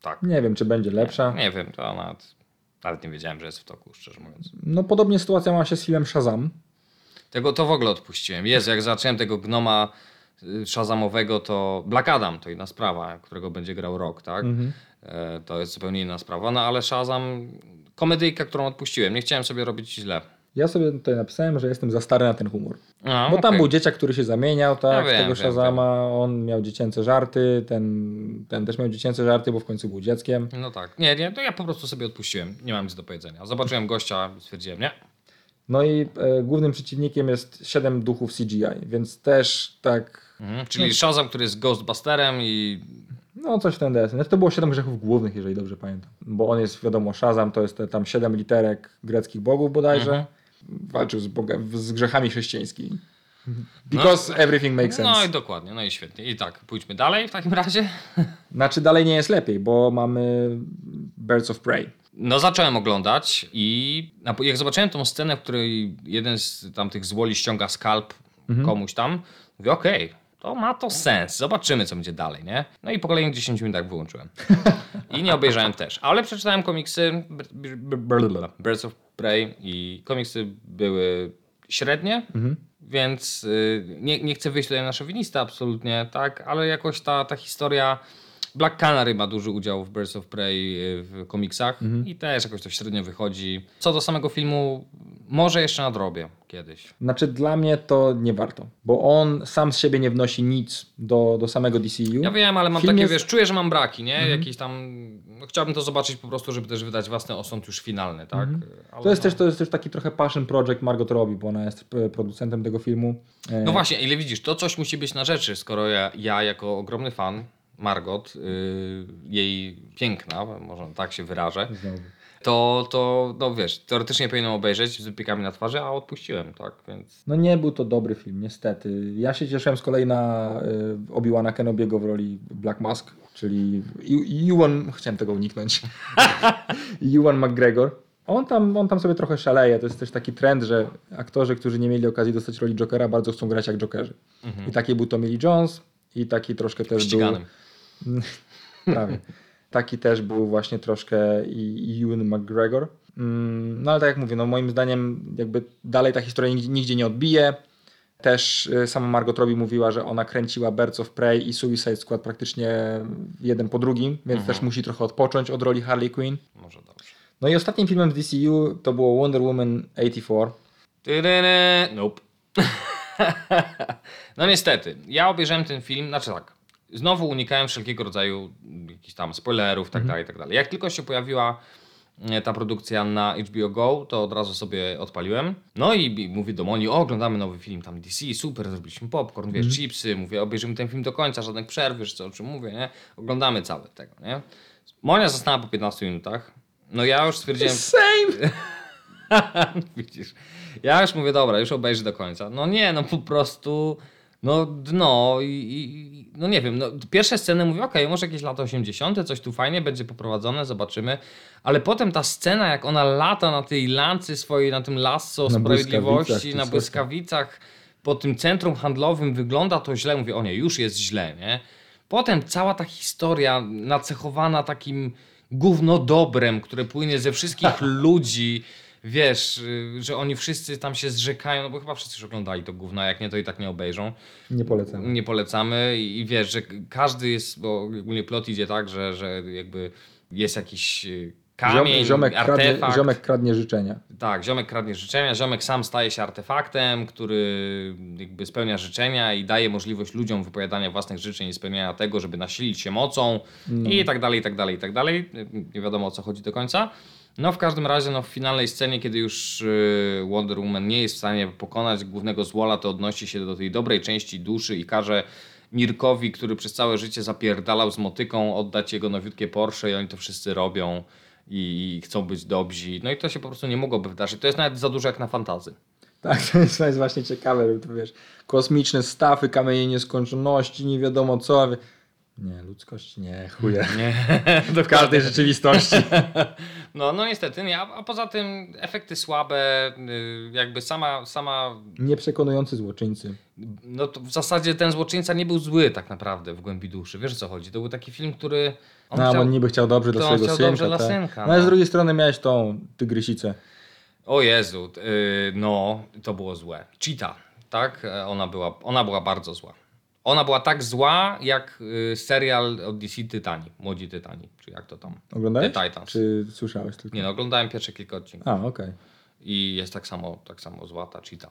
Tak. Nie wiem, czy będzie lepsza. Nie wiem, to nawet, nawet nie wiedziałem, że jest w toku, szczerze mówiąc. No podobnie sytuacja ma się z filmem Shazam. Tego to w ogóle odpuściłem. Jezu, jak zacząłem tego gnoma y, Shazamowego, to Black Adam to inna sprawa, którego będzie grał rok, tak? E, to jest zupełnie inna sprawa. No ale Shazam, komedyjka, którą odpuściłem. Nie chciałem sobie robić źle. Ja sobie tutaj napisałem, że jestem za stary na ten humor. A, Bo tam okej. był dzieciak, który się zamieniał, tak, Ja z wiem, tego wiem, Shazama. On miał dziecięce żarty, ten, ten też miał dziecięce żarty, bo w końcu był dzieckiem. No tak. Nie, nie, to ja po prostu sobie odpuściłem. Nie mam nic do powiedzenia. Zobaczyłem gościa stwierdziłem, nie. No i e, głównym przeciwnikiem jest siedem duchów CGI, więc też tak, Mhm. Czyli Shazam, który jest Ghostbusterem i no coś w ten deseń. Znaczy, to było siedem grzechów głównych, jeżeli dobrze pamiętam. Bo on jest, wiadomo, Shazam to jest te, tam siedem literek greckich bogów bodajże. Mhm. Walczył z, boga, z grzechami chrześcijańskimi. Because everything makes sense. No i dokładnie, no i świetnie. I tak, pójdźmy dalej w takim razie. Znaczy dalej nie jest lepiej, bo mamy Birds of Prey. No zacząłem oglądać i jak zobaczyłem tą scenę, w której jeden z tamtych złoli ściąga skalp komuś tam, mówię okej, to ma to sens, zobaczymy co będzie dalej, nie? No i po kolejnych 10 minutach wyłączyłem. I nie obejrzałem też, ale przeczytałem komiksy Birds of Prey i komiksy były średnie, więc y, nie, nie chcę wyjść tutaj na szowinista absolutnie, tak, ale jakoś ta, ta historia Black Canary ma duży udział w Birds of Prey y, w komiksach i też jakoś to średnio wychodzi. Co do samego filmu, może jeszcze nadrobię kiedyś. Znaczy dla mnie to nie warto, bo on sam z siebie nie wnosi nic do, do samego DCU. Ja wiem, ale mam Film takie, jest- wiesz, czuję, że mam braki, nie? Jakiś tam, no, chciałbym to zobaczyć po prostu, żeby też wydać własny osąd już finalny, tak? Ale To jest, no. też, to jest też taki trochę passion project Margot Robbie, bo ona jest e, producentem tego filmu. E, No właśnie, ile widzisz, to coś musi być na rzeczy, skoro ja, ja jako ogromny fan Margot, y, jej piękna, może tak się wyrażę, to, to no wiesz, teoretycznie powinienem obejrzeć z wypiekami na twarzy, a odpuściłem, tak, więc... No nie był to dobry film, niestety. Ja się cieszyłem z kolei na y, Obi-Wana Kenobiego w roli Black Mask, czyli Ewan, chciałem tego uniknąć, Ewan McGregor. On tam, on tam sobie trochę szaleje. To jest też taki trend, że aktorzy, którzy nie mieli okazji dostać roli Jokera, bardzo chcą grać jak Jokerzy. I taki był Tommy Lee Jones i taki troszkę też Ściganym. był... Prawie. Taki też był właśnie troszkę i Ewan McGregor. Mm, No ale tak jak mówię, no moim zdaniem jakby dalej ta historia nigdzie, nie odbije. Też y, sama Margot Robbie mówiła, że ona kręciła Birds of Prey i Suicide Squad praktycznie jeden po drugim, więc też musi trochę odpocząć od roli Harley Quinn. Może dobrze. No i ostatnim filmem w DCU to było Wonder Woman 84. Tyryny. Nope. no niestety, ja obejrzałem ten film, znaczy tak, znowu unikałem wszelkiego rodzaju jakichś tam spoilerów, tak dalej, tak dalej. Jak tylko się pojawiła e, ta produkcja na HBO Go, to od razu sobie odpaliłem. No i i mówię do Moni, o, oglądamy nowy film tam DC, super, zrobiliśmy popcorn, wiesz, chipsy, mówię, obejrzymy ten film do końca, żadnych przerw, wiesz co, o czym mówię, nie? Oglądamy cały tego, nie? Monia została po 15 minutach. No ja już stwierdziłem... Same! Widzisz. Ja już mówię, dobra, już obejrzę do końca. No nie, no po prostu, no dno i, i no nie wiem, no pierwsze sceny mówię, okej, może jakieś lata 80., coś tu fajnie będzie poprowadzone, zobaczymy, ale potem ta scena, jak ona lata na tej lancy swojej, na tym lasso Na sprawiedliwości, błyskawicach na błyskawicach, po tym centrum handlowym wygląda to źle, mówię, o nie, już jest źle, nie? Potem cała ta historia nacechowana takim gównodobrem, które płynie ze wszystkich ludzi, wiesz, y, że oni wszyscy tam się zrzekają, no bo chyba wszyscy już oglądali to gówno, jak nie, to i tak nie obejrzą. Nie polecam. Nie polecamy i, i wiesz, że każdy jest, bo ogólnie plot idzie tak, że, że jakby jest jakiś y, kamień, ziomek, kradnie, artefakt. ziomek kradnie życzenia. Tak, ziomek kradnie życzenia, ziomek sam staje się artefaktem, który jakby spełnia życzenia i daje możliwość ludziom wypowiadania własnych życzeń i spełniania tego, żeby nasilić się mocą i tak dalej, i tak dalej, i tak dalej. Nie wiadomo o co chodzi do końca. No w każdym razie no, w finalnej scenie, kiedy już y, Wonder Woman nie jest w stanie pokonać głównego złola, to odnosi się do tej dobrej części duszy i każe Mirkowi, który przez całe życie zapierdalał z motyką, oddać jego nowiutkie Porsche i oni to wszyscy robią i, chcą być dobrzy. No i to się po prostu nie mogłoby wydarzyć. To jest nawet za dużo jak na fantazy. Tak, to jest, to jest właśnie ciekawe, to wiesz, kosmiczne stafy, kamienie nieskończoności, nie wiadomo co. Nie, ludzkość nie, chuje. Nie. W każdej rzeczywistości. No, no niestety nie, a a poza tym efekty słabe, y, jakby sama, sama Nieprzekonujący złoczyńcy. no to w zasadzie ten złoczyńca nie był zły tak naprawdę w głębi duszy. Wiesz o co chodzi? To był taki film, który on No, chciał... on niby chciał dobrze dla swojego chciał synka. dobrze dla tak. synka, No ale z no. drugiej strony miałeś tą tygrysicę. O Jezu, y, no to było złe. Cheetah, tak? E, Ona była, ona była bardzo zła. Ona była tak zła jak y, serial od DC Tytani, Młodzi Tytani, czy jak to tam. Oglądałeś? The Titans. Czy słyszałeś tylko? Nie no, oglądałem pierwsze kilka odcinków. A, okej. I jest tak samo, tak samo zła ta cheetah.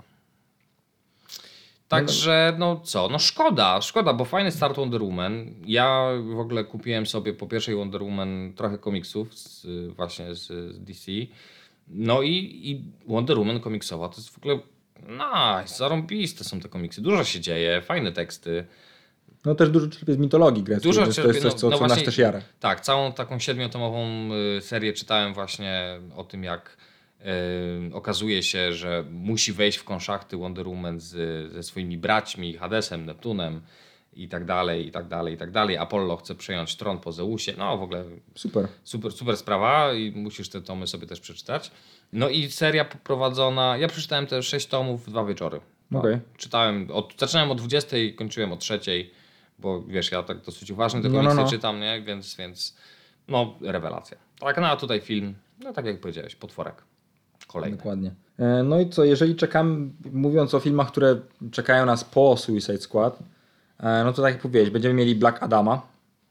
Także, no co, no szkoda, szkoda, bo fajny start Wonder Woman. Ja w ogóle kupiłem sobie po pierwszej Wonder Woman trochę komiksów z, właśnie z, z DC. No i, i Wonder Woman komiksowa to jest w ogóle nice, zarąbiste są te komiksy. Dużo się dzieje, fajne teksty. No też dużo czerpie z mitologii greckiej, Dużo więc to czerpie, jest coś, no- co, no co nas właśnie- też jara. Tak, całą taką siedmiotomową y, serię czytałem właśnie o tym, jak y, okazuje się, że musi wejść w konszachty Wonder Woman z, ze swoimi braćmi, Hadesem, Neptunem i tak dalej, i tak dalej, i tak dalej. Apollo chce przejąć tron po Zeusie. No w ogóle Super. super, super sprawa i musisz te tomy sobie też przeczytać. No i seria poprowadzona, ja przeczytałem te sześć tomów w dwa wieczory. Tak. Okej. Czytałem, od, zaczynałem o 20, kończyłem o trzeciej, bo wiesz, ja tak dosyć uważnie te No, no, no. czytam, nie? Więc, więc no rewelacja. Tak, no a tutaj film, no tak jak powiedziałeś, potworek. Kolejny. Dokładnie. E, No i co, jeżeli czekam, mówiąc o filmach, które czekają nas po Suicide Squad, no to tak jak powiedziałeś, będziemy mieli Black Adama,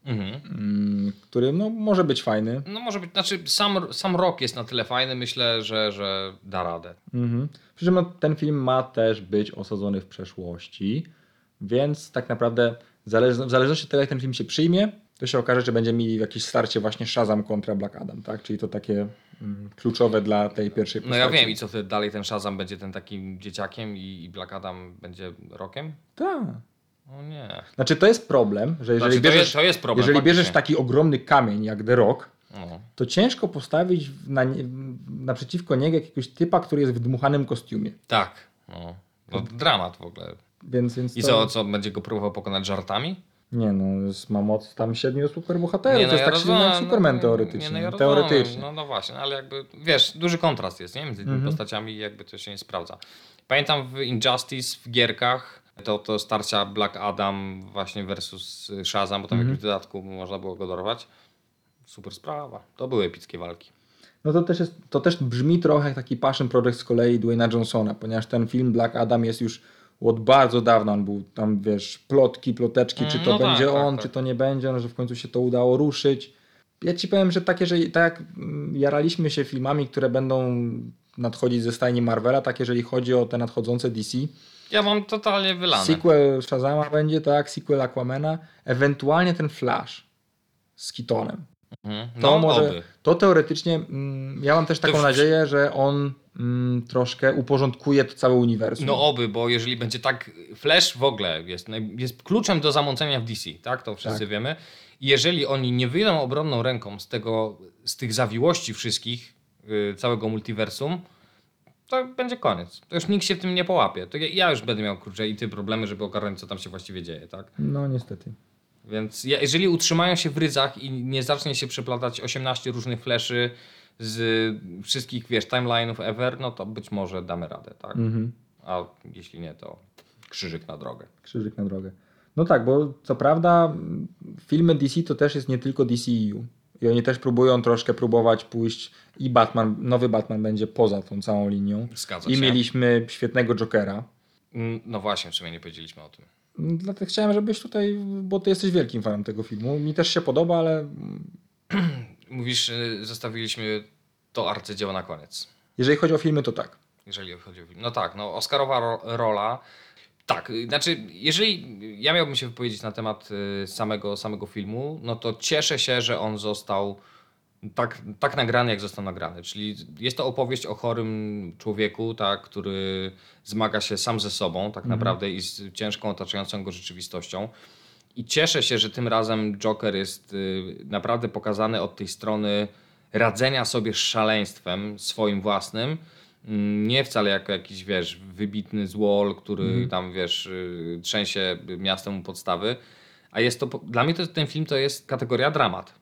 Mhm. mm, który no, może być fajny. No może być, znaczy sam, sam rok jest na tyle fajny, myślę, że, że da radę. Mhm. Przy czym no, ten film ma też być osadzony w przeszłości, więc tak naprawdę zależ, w zależności od tego, jak ten film się przyjmie, to się okaże, że będziemy mieli jakieś starcie właśnie Shazam kontra Black Adam, tak? Czyli to takie mm, kluczowe dla tej pierwszej No postaci. ja wiem i co wtedy dalej ten Shazam będzie ten takim dzieciakiem i, i Black Adam będzie rokiem? Tak. O nie. Znaczy to jest problem, że jeżeli Znaczy, to bierzesz, jest- to jest problem, jeżeli faktycznie. bierzesz taki ogromny kamień jak The Rock, No. to ciężko postawić na, naprzeciwko niego jakiegoś typa, który jest w dmuchanym kostiumie. Tak. No. no dramat w ogóle. Więc, więc I to... co, co, będzie go próbował pokonać żartami? Nie no, ma moc tam siedmiu superbohaterów, to jest tak silny rozumiem, jak Superman no, teoretycznie. Nie, no, ja teoretycznie. No, no właśnie, ale jakby, wiesz, duży kontrast jest, nie? Między tymi Mhm. postaciami jakby to się nie sprawdza. Pamiętam w Injustice, w gierkach, to, to starcia Black Adam właśnie versus Shazam, bo tam Mhm. w jakimś dodatku można było go dorwać. Super sprawa. To były epickie walki. No to też, jest, to też brzmi trochę jak taki passion project z kolei Dwayna Johnsona, ponieważ ten film Black Adam jest już od bardzo dawna, on był tam, wiesz, plotki, ploteczki, czy to No tak, będzie tak, on, tak. czy to nie będzie, no, że w końcu się to udało ruszyć. Ja ci powiem, że takie, że tak jak mm, jaraliśmy się filmami, które będą nadchodzić ze stajni Marvela, tak jeżeli chodzi o te nadchodzące DC, Ja mam totalnie wylane. sequel Shazama będzie, tak, sequel Aquamana, ewentualnie ten Flash z Kitonem. Mhm. To No, może, oby. to teoretycznie, mm, ja mam też taką w- nadzieję, że on mm, troszkę uporządkuje to całe uniwersum. No oby, bo jeżeli będzie tak, Flash w ogóle jest, jest kluczem do zamącenia w DC, tak? To wszyscy Tak. wiemy. Jeżeli oni nie wyjdą obronną ręką z tego, z tych zawiłości wszystkich, yy, całego multiversum, to będzie koniec. To już nikt się w tym nie połapie. To ja, już będę miał kurczę i ty problemy, żeby ogarnąć, co tam się właściwie dzieje, tak? No niestety. Więc jeżeli utrzymają się w rydzach i nie zacznie się przeplatać 18 różnych fleszy z wszystkich, wiesz, timeline'ów ever, no to być może damy radę, tak? Mhm. A jeśli nie, to krzyżyk na drogę. Krzyżyk na drogę. No tak, bo co prawda mm, filmy DC to też jest nie tylko DCEU. I oni też próbują troszkę próbować pójść i Batman, nowy Batman będzie poza tą całą linią. Zgadza I się. mieliśmy świetnego Jokera. Mm, No właśnie, w sumie nie powiedzieliśmy o tym. Dlatego chciałem, żebyś tutaj, bo ty jesteś wielkim fanem tego filmu. Mi też się podoba, ale Mówisz, y, zostawiliśmy to arcydzieło na koniec. jeżeli chodzi o filmy, to tak. Jeżeli chodzi o film. No tak, no Oscarowa ro rola. Tak, y, znaczy, jeżeli ja miałbym się wypowiedzieć na temat y, samego, samego filmu, no to cieszę się, że on został tak, tak nagrany, jak został nagrany. Czyli jest to opowieść o chorym człowieku, tak, który zmaga się sam ze sobą, tak naprawdę, i z ciężką otaczającą go rzeczywistością. I cieszę się, że tym razem Joker jest y, naprawdę pokazany od tej strony radzenia sobie z szaleństwem swoim własnym. Mm, Nie wcale jako jakiś, wiesz, wybitny złol, który tam, wiesz, y, trzęsie miastem u podstawy. A jest to, dla mnie to, ten film to jest kategoria dramat.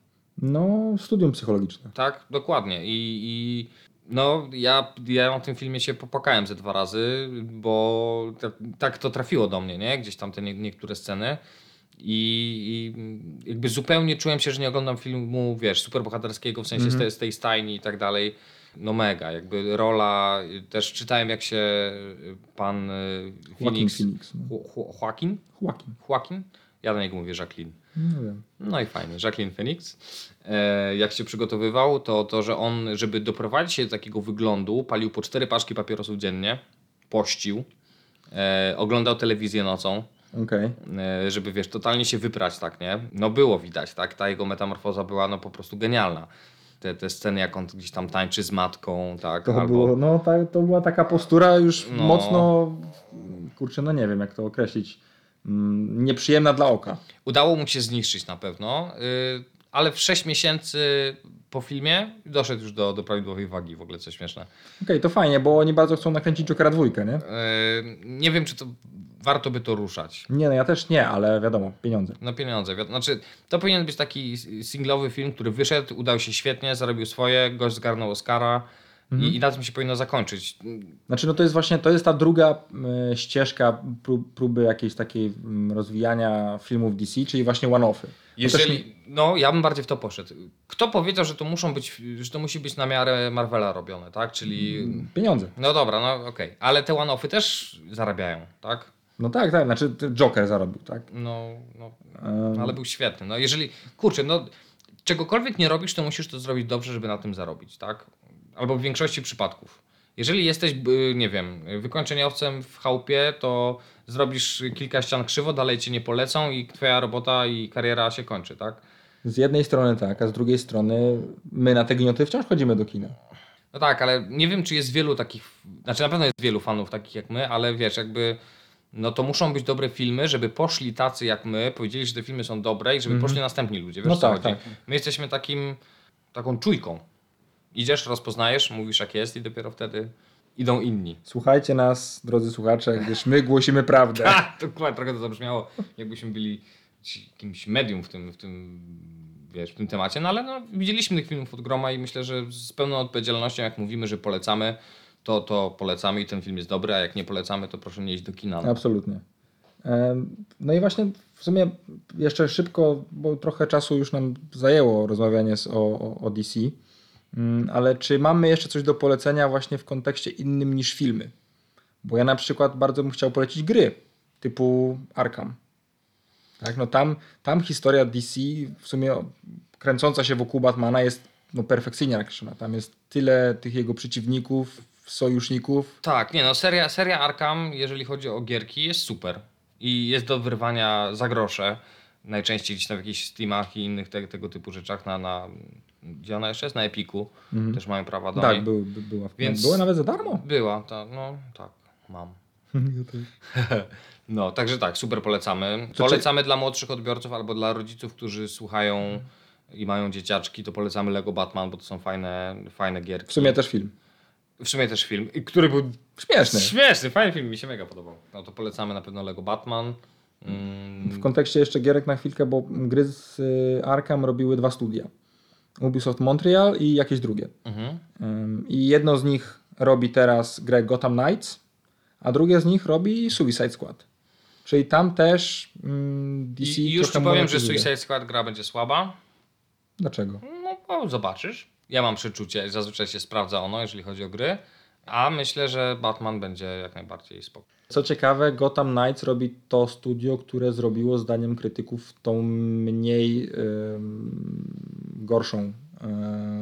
No, studium psychologiczne. Tak, dokładnie. I, i no, ja, ja na tym filmie się popłakałem ze dwa razy, bo tak, tak to trafiło do mnie, nie? Gdzieś tam te nie, niektóre sceny. I, I jakby zupełnie czułem się, że nie oglądam filmu, wiesz, superbohaterskiego, w sensie z, te, z tej stajni i tak dalej. No mega, jakby rola, też czytałem jak się pan y, Joaquin Phoenix, Phoenix, no. Jo- Jo- Joaquin? Joaquin. Joaquin? Ja do niego mówię Jacqueline. Nie wiem. No i fajnie, Jacqueline Phoenix. E, jak się przygotowywał, to to, że on, żeby doprowadzić się do takiego wyglądu, palił po cztery paczki papierosów dziennie, pościł, e, oglądał telewizję nocą, Okej. e, żeby wiesz, totalnie się wyprać, tak, nie? No było widać, tak? Ta jego metamorfoza była no po prostu genialna. Te, te sceny, jak on gdzieś tam tańczy z matką, tak? To, było, no, to była taka postura już No. mocno, kurczę, no nie wiem jak to określić, mm, nieprzyjemna dla oka. Udało mu się zniszczyć na pewno, y, ale w 6 miesięcy po filmie doszedł już do, do prawidłowej wagi, w ogóle co śmieszne. Okej, to fajnie, bo oni bardzo chcą nakręcić Jokera dwójkę, nie? Yy, nie wiem, czy to warto by to ruszać. Nie, no ja też nie, ale wiadomo, pieniądze. No pieniądze. wi- Znaczy, to powinien być taki singlowy film, który wyszedł, udał się świetnie, zarobił swoje, gość zgarnął Oscara i, i na tym się powinno zakończyć. Znaczy, no to jest właśnie, to jest ta druga y, ścieżka prób, próby jakiejś takiej mm, rozwijania filmów DC, czyli właśnie one-offy. Też Jeżeli, no ja bym bardziej w to poszedł. Kto powiedział, że to muszą być, że to musi być na miarę Marvela robione, tak? Czyli, Pieniądze. no dobra, no okej, ale te one-offy też zarabiają, tak? No tak, tak, znaczy Joker zarobił, tak? No, no, Em, ale był świetny. No jeżeli, kurczę, no czegokolwiek nie robisz, to musisz to zrobić dobrze, żeby na tym zarobić, tak? Albo w większości przypadków. Jeżeli jesteś, y, nie wiem, wykończeniowcem w chałupie, to zrobisz kilka ścian krzywo, dalej cię nie polecą i twoja robota i kariera się kończy, tak? Z jednej strony tak, a z drugiej strony my na te gnioty wciąż chodzimy do kina. No tak, ale nie wiem, czy jest wielu takich, znaczy na pewno jest wielu fanów takich jak my, ale wiesz, jakby, no to muszą być dobre filmy, żeby poszli tacy jak my, powiedzieli, że te filmy są dobre i żeby poszli następni ludzie, wiesz No co tak, chodzi? tak. My jesteśmy takim, taką czujką. Idziesz, rozpoznajesz, mówisz jak jest i dopiero wtedy idą inni. Słuchajcie nas, drodzy słuchacze, gdyż my głosimy prawdę. Tak, dokładnie, trochę to zabrzmiało, jakbyśmy byli jakimś medium w tym, w tym, wiesz, w tym temacie, no ale no, widzieliśmy tych filmów od groma i myślę, że z pełną odpowiedzialnością, jak mówimy, że polecamy, to, to polecamy i ten film jest dobry, a jak nie polecamy, to proszę nie iść do kina. No. Absolutnie. No i właśnie w sumie jeszcze szybko, bo trochę czasu już nam zajęło rozmawianie o, o DC, Mm, ale czy mamy jeszcze coś do polecenia właśnie w kontekście innym niż filmy? Bo ja na przykład bardzo bym chciał polecić gry typu Arkham. Tak, no tam, tam historia DC w sumie kręcąca się wokół Batmana jest no, perfekcyjnie nakreślona. Tam jest tyle tych jego przeciwników, sojuszników. Tak, nie no, seria, seria Arkham, jeżeli chodzi o gierki, jest super. I jest do wyrwania za grosze. Najczęściej gdzieś tam w jakichś Steamach i innych te, tego typu rzeczach na, na... Gdzie ona jeszcze jest? Na Epiku. Też mają prawa do Tak, niej. był, by, była, Więc- była nawet za darmo. Była, ta, no tak, mam. No, także tak, super polecamy. Polecamy dla młodszych odbiorców albo dla rodziców, którzy słuchają i mają dzieciaczki, to polecamy Lego Batman, bo to są fajne, fajne gierki. W sumie też film. W sumie też film, i który był Śmieszny. śmieszny, fajny film, mi się mega podobał. No to polecamy na pewno Lego Batman. Mm, W kontekście jeszcze gierek na chwilkę, bo gry z y, Arkham robiły dwa studia. Ubisoft Montreal i jakieś drugie. mhm. I jedno z nich robi teraz grę Gotham Knights, a drugie z nich robi Suicide Squad. Czyli tam też mm, DC I, I już ci powiem, że. Suicide Squad gra będzie słaba. Dlaczego? No, o, zobaczysz. Ja mam przeczucie, zazwyczaj się sprawdza ono, jeżeli chodzi o gry. A myślę, że Batman będzie jak najbardziej spoko. Co ciekawe, Gotham Knights robi to studio, które zrobiło zdaniem krytyków tą mniej ym, gorszą y,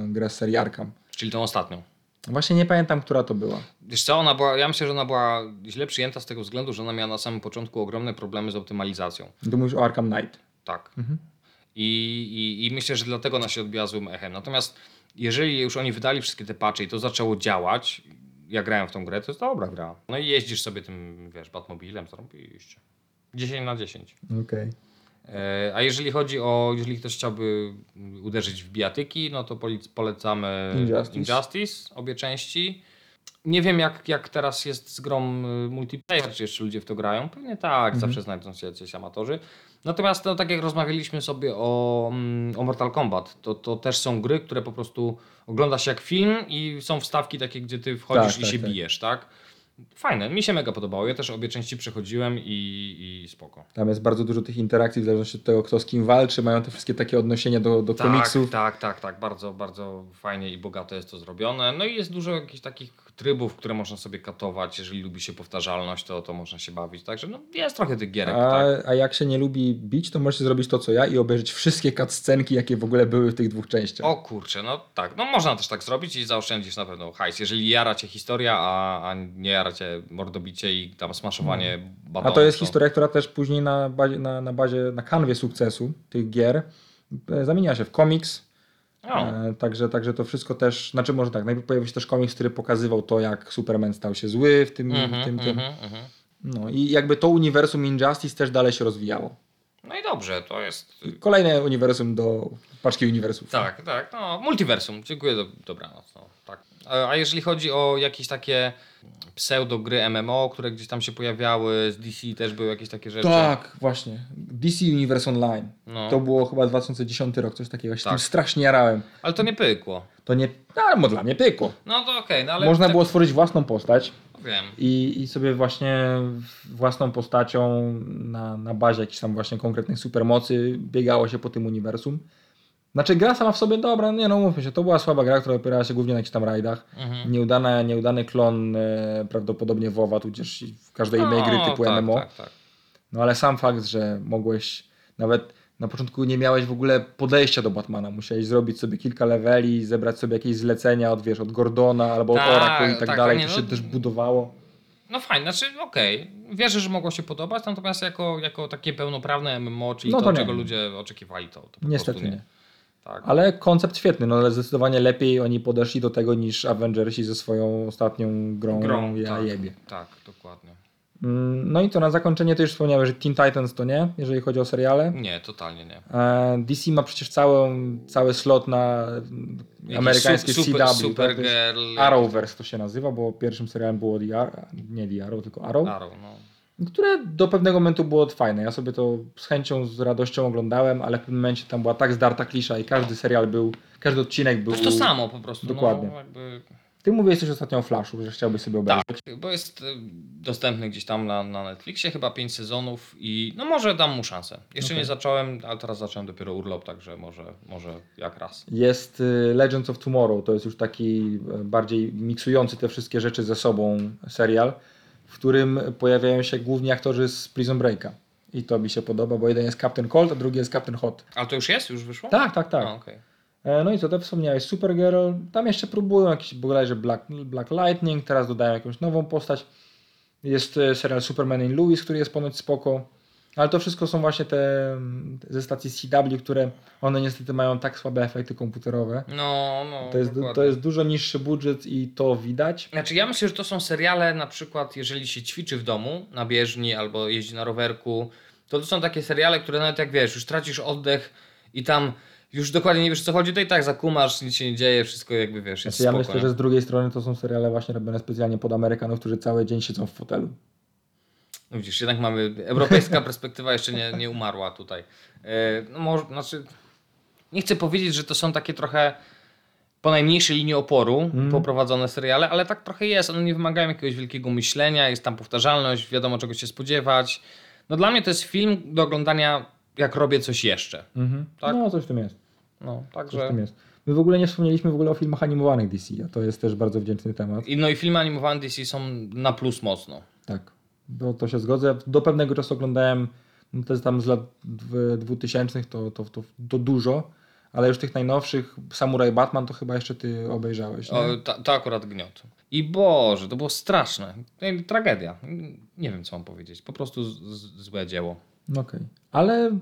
grę z serii Arkham. Czyli tą ostatnią. Właśnie nie pamiętam, która to była. Wiesz co, ona była, ja myślę, że ona była źle przyjęta z tego względu, że ona miała na samym początku ogromne problemy z optymalizacją. Tu mówisz o Arkham Knight. Tak. I, i, I myślę, że dlatego ona się odbiła złym echem. Natomiast jeżeli już oni wydali wszystkie te patche i to zaczęło działać, ja grałem w tą grę, to jest dobra gra. No i jeździsz sobie tym, wiesz, Batmobilem, zarąbiście. 10 na 10. Okej. E, A jeżeli chodzi o, jeżeli ktoś chciałby uderzyć w bijatyki, no to polecamy Injustice. Injustice, obie części. Nie wiem jak, jak teraz jest z grą y, multiplayer, czy jeszcze ludzie w to grają. Pewnie tak, zawsze znajdą się jacyś amatorzy. Natomiast no, tak jak rozmawialiśmy sobie o, mm, o Mortal Kombat, to, to też są gry, które po prostu ogląda się jak film i są wstawki takie, gdzie ty wchodzisz Tak, i tak, się tak. bijesz, tak? Fajne, mi się mega podobało. Ja też obie części przechodziłem i, i spoko. Tam jest bardzo dużo tych interakcji w zależności od tego, kto z kim walczy. Mają te wszystkie takie odniesienia do, do Tak, komiksów. tak, tak, tak. Bardzo, bardzo fajnie i bogato jest to zrobione. No i jest dużo jakichś takich trybów, które można sobie katować. Jeżeli lubi się powtarzalność, to, to można się bawić. Także no, jest trochę tych gierek, A, tak. a jak się nie lubi bić, to możecie zrobić to, co ja i obejrzeć wszystkie cutscenki, jakie w ogóle były w tych dwóch częściach. O kurczę, no tak. No można też tak zrobić i zaoszczędzisz na pewno hajs. Jeżeli jara cię historia, a, a nie jara mordobicie i tam smaszowanie A batonów. to jest historia, która też później na bazie, na, na bazie, na kanwie sukcesu tych gier e, zamieniła się w komiks. E, także, także to wszystko też, znaczy może tak, najpierw pojawił się też komiks, który pokazywał to, jak Superman stał się zły w tym, mhm, w tym, tym. mhm, mhm. No i jakby to uniwersum Injustice też dalej się rozwijało. No i dobrze, to jest... Kolejne uniwersum do paczki uniwersów. Tak, tak, no multiversum, dziękuję, do, dobranoc. No, tak. A, jeżeli chodzi o jakieś takie pseudo gry MMO, które gdzieś tam się pojawiały, z DC też były jakieś takie rzeczy. Tak, właśnie. DC Universe Online. No. To było chyba 2010 rok, coś takiego. Ja się Tak. tym strasznie jarałem. Ale to nie pykło. To nie, no, ale dla mnie pykło. No to okej, no ale... Można tak, było stworzyć własną postać Wiem. i, i sobie właśnie własną postacią na, na bazie jakichś tam właśnie konkretnych supermocy biegało się po tym uniwersum. Znaczy gra sama w sobie dobra, nie no mówmy się, to była słaba gra, która opierała się głównie na jakichś tam rajdach. Mhm. Nieudana, nieudany klon e, prawdopodobnie WoWa, tudzież w każdej innej gry typu tak, MMO. Tak, tak. No ale sam fakt, że mogłeś nawet na początku nie miałeś w ogóle podejścia do Batmana. Musiałeś zrobić sobie kilka leveli, zebrać sobie jakieś zlecenia od, wiesz, od Gordona albo Tak, od Oracle i tak, tak, dalej. nie, To no- się też budowało. No fajnie, znaczy okej, wierzę, że mogło się podobać, natomiast jako, jako takie pełnoprawne MMO, czyli No to, to nie. czego ludzie oczekiwali, to, to po Niestety prostu nie. Tak. Ale koncept świetny, no ale zdecydowanie lepiej oni podeszli do tego niż Avengersi ze swoją ostatnią grą, Grą, ja tak, jebie. tak, dokładnie. Mm, No i to na zakończenie to już wspomniałem, że Teen Titans to nie, jeżeli chodzi o seriale. Nie, totalnie nie. E, DC ma przecież całą, cały slot na Jakiś amerykańskie su- super, CW. tak? Supergirl, jest Arrowverse to się nazywa, bo pierwszym serialem było The Ar- nie The Arrow, tylko Arrow, Arrow, no. Które do pewnego momentu było fajne. Ja sobie to z chęcią, z radością oglądałem, ale w pewnym momencie tam była tak zdarta klisza i każdy serial był, każdy odcinek był... To to samo po prostu. Dokładnie. No, jakby... Ty mówiłeś coś ostatnio o Flashu, że chciałbyś sobie obejrzeć. Tak, bo jest y, dostępny gdzieś tam na, na Netflixie, chyba 5 sezonów i no może dam mu szansę. Jeszcze Okej. nie zacząłem, ale teraz zacząłem dopiero urlop, także może, może jak raz. Jest y, Legends of Tomorrow, to jest już taki e, bardziej miksujący te wszystkie rzeczy ze sobą serial, w którym pojawiają się główni aktorzy z Prison Breaka. I to mi się podoba, bo jeden jest Captain Cold, a drugi jest Captain Hot. Ale to już jest? Już wyszło? Tak, tak, tak. A, okej. E, No i co, to wspomniałeś, Supergirl, tam jeszcze próbują jakiś bodajże Black, Black Lightning, teraz dodają jakąś nową postać. Jest e, serial Superman in Louis, który jest ponoć spoko. Ale to wszystko są właśnie te ze stacji CW, które one niestety mają tak słabe efekty komputerowe. No, no. To jest, dokładnie. to jest dużo niższy budżet i to widać. Znaczy ja myślę, że to są seriale na przykład, jeżeli się ćwiczy w domu, na bieżni albo jeździ na rowerku, to to są takie seriale, które nawet jak wiesz, już tracisz oddech i tam już dokładnie nie wiesz co chodzi, to i tak zakumasz, nic się nie dzieje, wszystko jakby wiesz, jest Znaczy, ja spoko, myślę, nie? że z drugiej strony to są seriale właśnie robione specjalnie pod Amerykanów, którzy cały dzień siedzą w fotelu. No widzisz, jednak mamy, europejska perspektywa jeszcze nie, nie umarła tutaj. E, No może, znaczy, nie chcę powiedzieć, że to są takie trochę po najmniejszej linii oporu Mhm. poprowadzone seriale, ale tak trochę jest. One nie wymagają jakiegoś wielkiego myślenia, jest tam powtarzalność, wiadomo czego się spodziewać. No dla mnie to jest film do oglądania, jak robię coś jeszcze. Tak? No, coś w tym jest. No, Coś w także... tym jest. My w ogóle nie wspomnieliśmy w ogóle o filmach animowanych DC, a to jest też bardzo wdzięczny temat. I, no i filmy animowane DC są na plus mocno. Tak, bo to się zgodzę. Do pewnego czasu oglądałem, no to jest tam z lat dw- 2000, to, to, to, to dużo, ale już tych najnowszych, Samurai Batman to chyba jeszcze ty obejrzałeś. O, to, to akurat gniot. I Boże, to było straszne. Ej, Tragedia. Nie wiem, co mam powiedzieć. Po prostu z, z, złe dzieło. No Okej. Ale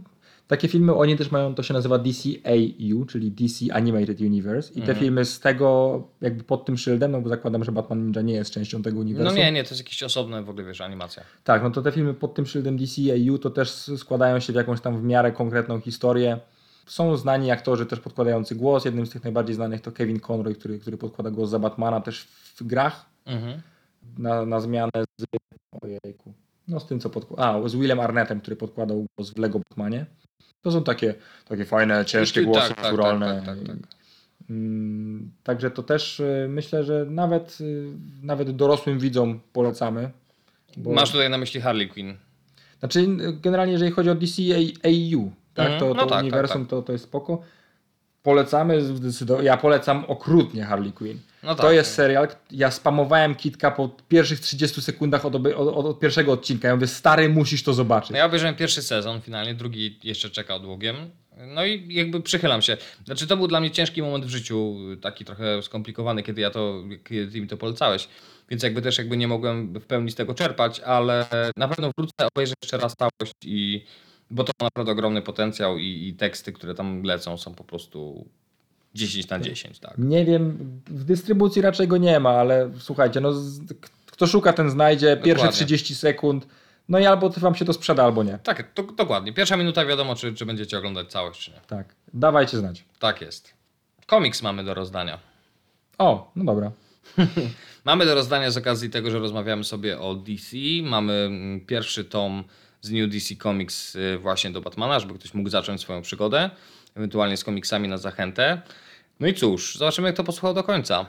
takie filmy, oni też mają, to się nazywa DCAU, czyli DC Animated Universe. I te filmy z tego, jakby pod tym szyldem, no bo zakładam, że Batman Ninja nie jest częścią tego uniwersum. No nie, nie, to jest jakieś osobne w ogóle, wiesz, animacja. Tak, no to te filmy pod tym szyldem DCAU to też składają się w jakąś tam w miarę konkretną historię. Są znani aktorzy też podkładający głos. Jednym z tych najbardziej znanych to Kevin Conroy, który, który podkłada głos za Batmana też w grach Mhm. na, na zmianę z... Ojejku. No z tym, co podkłada... A, z Willem Arnettem, który podkładał głos w Lego Batmanie. To są takie, takie fajne, ciężkie Tak, głosy tak, tak, naturalne. tak, tak, tak. Mm, Także to też y, myślę, że nawet, y, nawet dorosłym widzom polecamy. bo- Masz tutaj na myśli Harley Quinn. Znaczy, generalnie, jeżeli chodzi o DCAU, tak, Mhm. to, No to tak, uniwersum tak, To, to jest spoko. Polecamy, zdecydowanie. Ja polecam okrutnie Harley Quinn. No to tak. jest serial. Ja spamowałem Kitka po pierwszych 30 sekundach od, od, od pierwszego odcinka. Ja mówię, stary, musisz to zobaczyć. No ja obejrzałem pierwszy sezon, finalnie drugi jeszcze czeka odłogiem. No i jakby przychylam się. Znaczy to był dla mnie ciężki moment w życiu, taki trochę skomplikowany, kiedy ja to, kiedy mi to polecałeś. Więc jakby też jakby nie mogłem w pełni z tego czerpać, ale na pewno wrócę, obejrzę jeszcze raz całość i bo to ma naprawdę ogromny potencjał i, i teksty, które tam lecą są po prostu 10 na 10, tak. Nie wiem, w dystrybucji raczej go nie ma, ale słuchajcie, no, kto szuka, ten znajdzie. Pierwsze Dokładnie. 30 sekund. No i albo wam się to sprzeda, albo nie. Tak, to, dokładnie. Pierwsza minuta wiadomo, czy, czy będziecie oglądać całość, czy nie. Tak. Dawajcie znać. Tak jest. Komiks mamy do rozdania. O, no dobra. Mamy do rozdania z okazji tego, że rozmawiamy sobie o DC. Mamy mm, pierwszy tom z New DC Comics y, właśnie do Batmana, żeby ktoś mógł zacząć swoją przygodę, ewentualnie z komiksami na zachętę. No i cóż, zobaczymy jak to posłuchał do końca.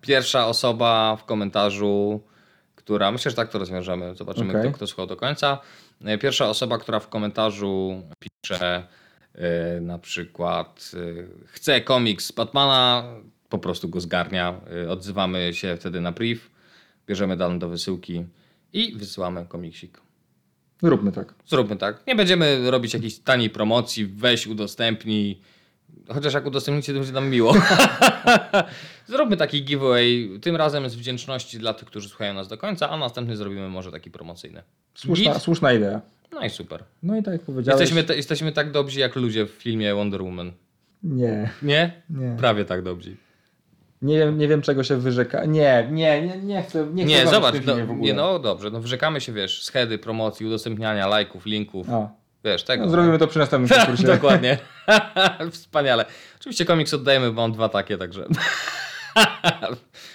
Pierwsza osoba w komentarzu, która, myślę, że tak to rozwiążemy, zobaczymy Okej. kto, kto słuchał do końca. E, Pierwsza osoba, która w komentarzu pisze e, na przykład e, chce komiks Batmana, po prostu go zgarnia. E, odzywamy się wtedy na brief, bierzemy dane do wysyłki i wysyłamy komiksik. Zróbmy tak. Zróbmy tak. Nie będziemy robić jakiejś taniej promocji, weź udostępnij. Chociaż jak udostępnicie, to będzie nam miło. Zróbmy taki giveaway, tym razem z wdzięczności dla tych, którzy słuchają nas do końca, a następny zrobimy może taki promocyjny. Słuszna, Git? słuszna idea. No i super. No i tak jak powiedziałeś. Jesteśmy, te, jesteśmy tak dobrzy jak ludzie w filmie Wonder Woman. Nie, Nie? nie. Prawie tak dobrzy. Nie wiem, nie wiem czego się wyrzeka. Nie, nie, nie, nie chcę. Nie, chcę Nie, zobacz, tym no, nie, no dobrze, no wyrzekamy się, wiesz, schedy, promocji, udostępniania, lajków, linków, A, wiesz, tego. no, zrobimy to przy następnym konkursie. dokładnie. Wspaniale. Oczywiście komiks oddajemy, bo mam dwa takie, także.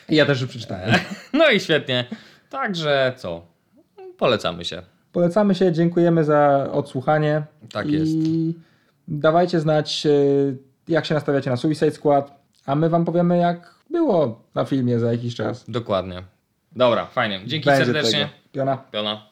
Ja też przeczytałem. No i świetnie. Także co? Polecamy się. Polecamy się, dziękujemy za odsłuchanie. Tak I jest. dawajcie znać, e, jak się nastawiacie na Suicide Squad, a my wam powiemy, jak było na filmie za jakiś czas. Dokładnie. Dobra, fajnie. Dzięki Będzie serdecznie. Tego. Piona. Piona.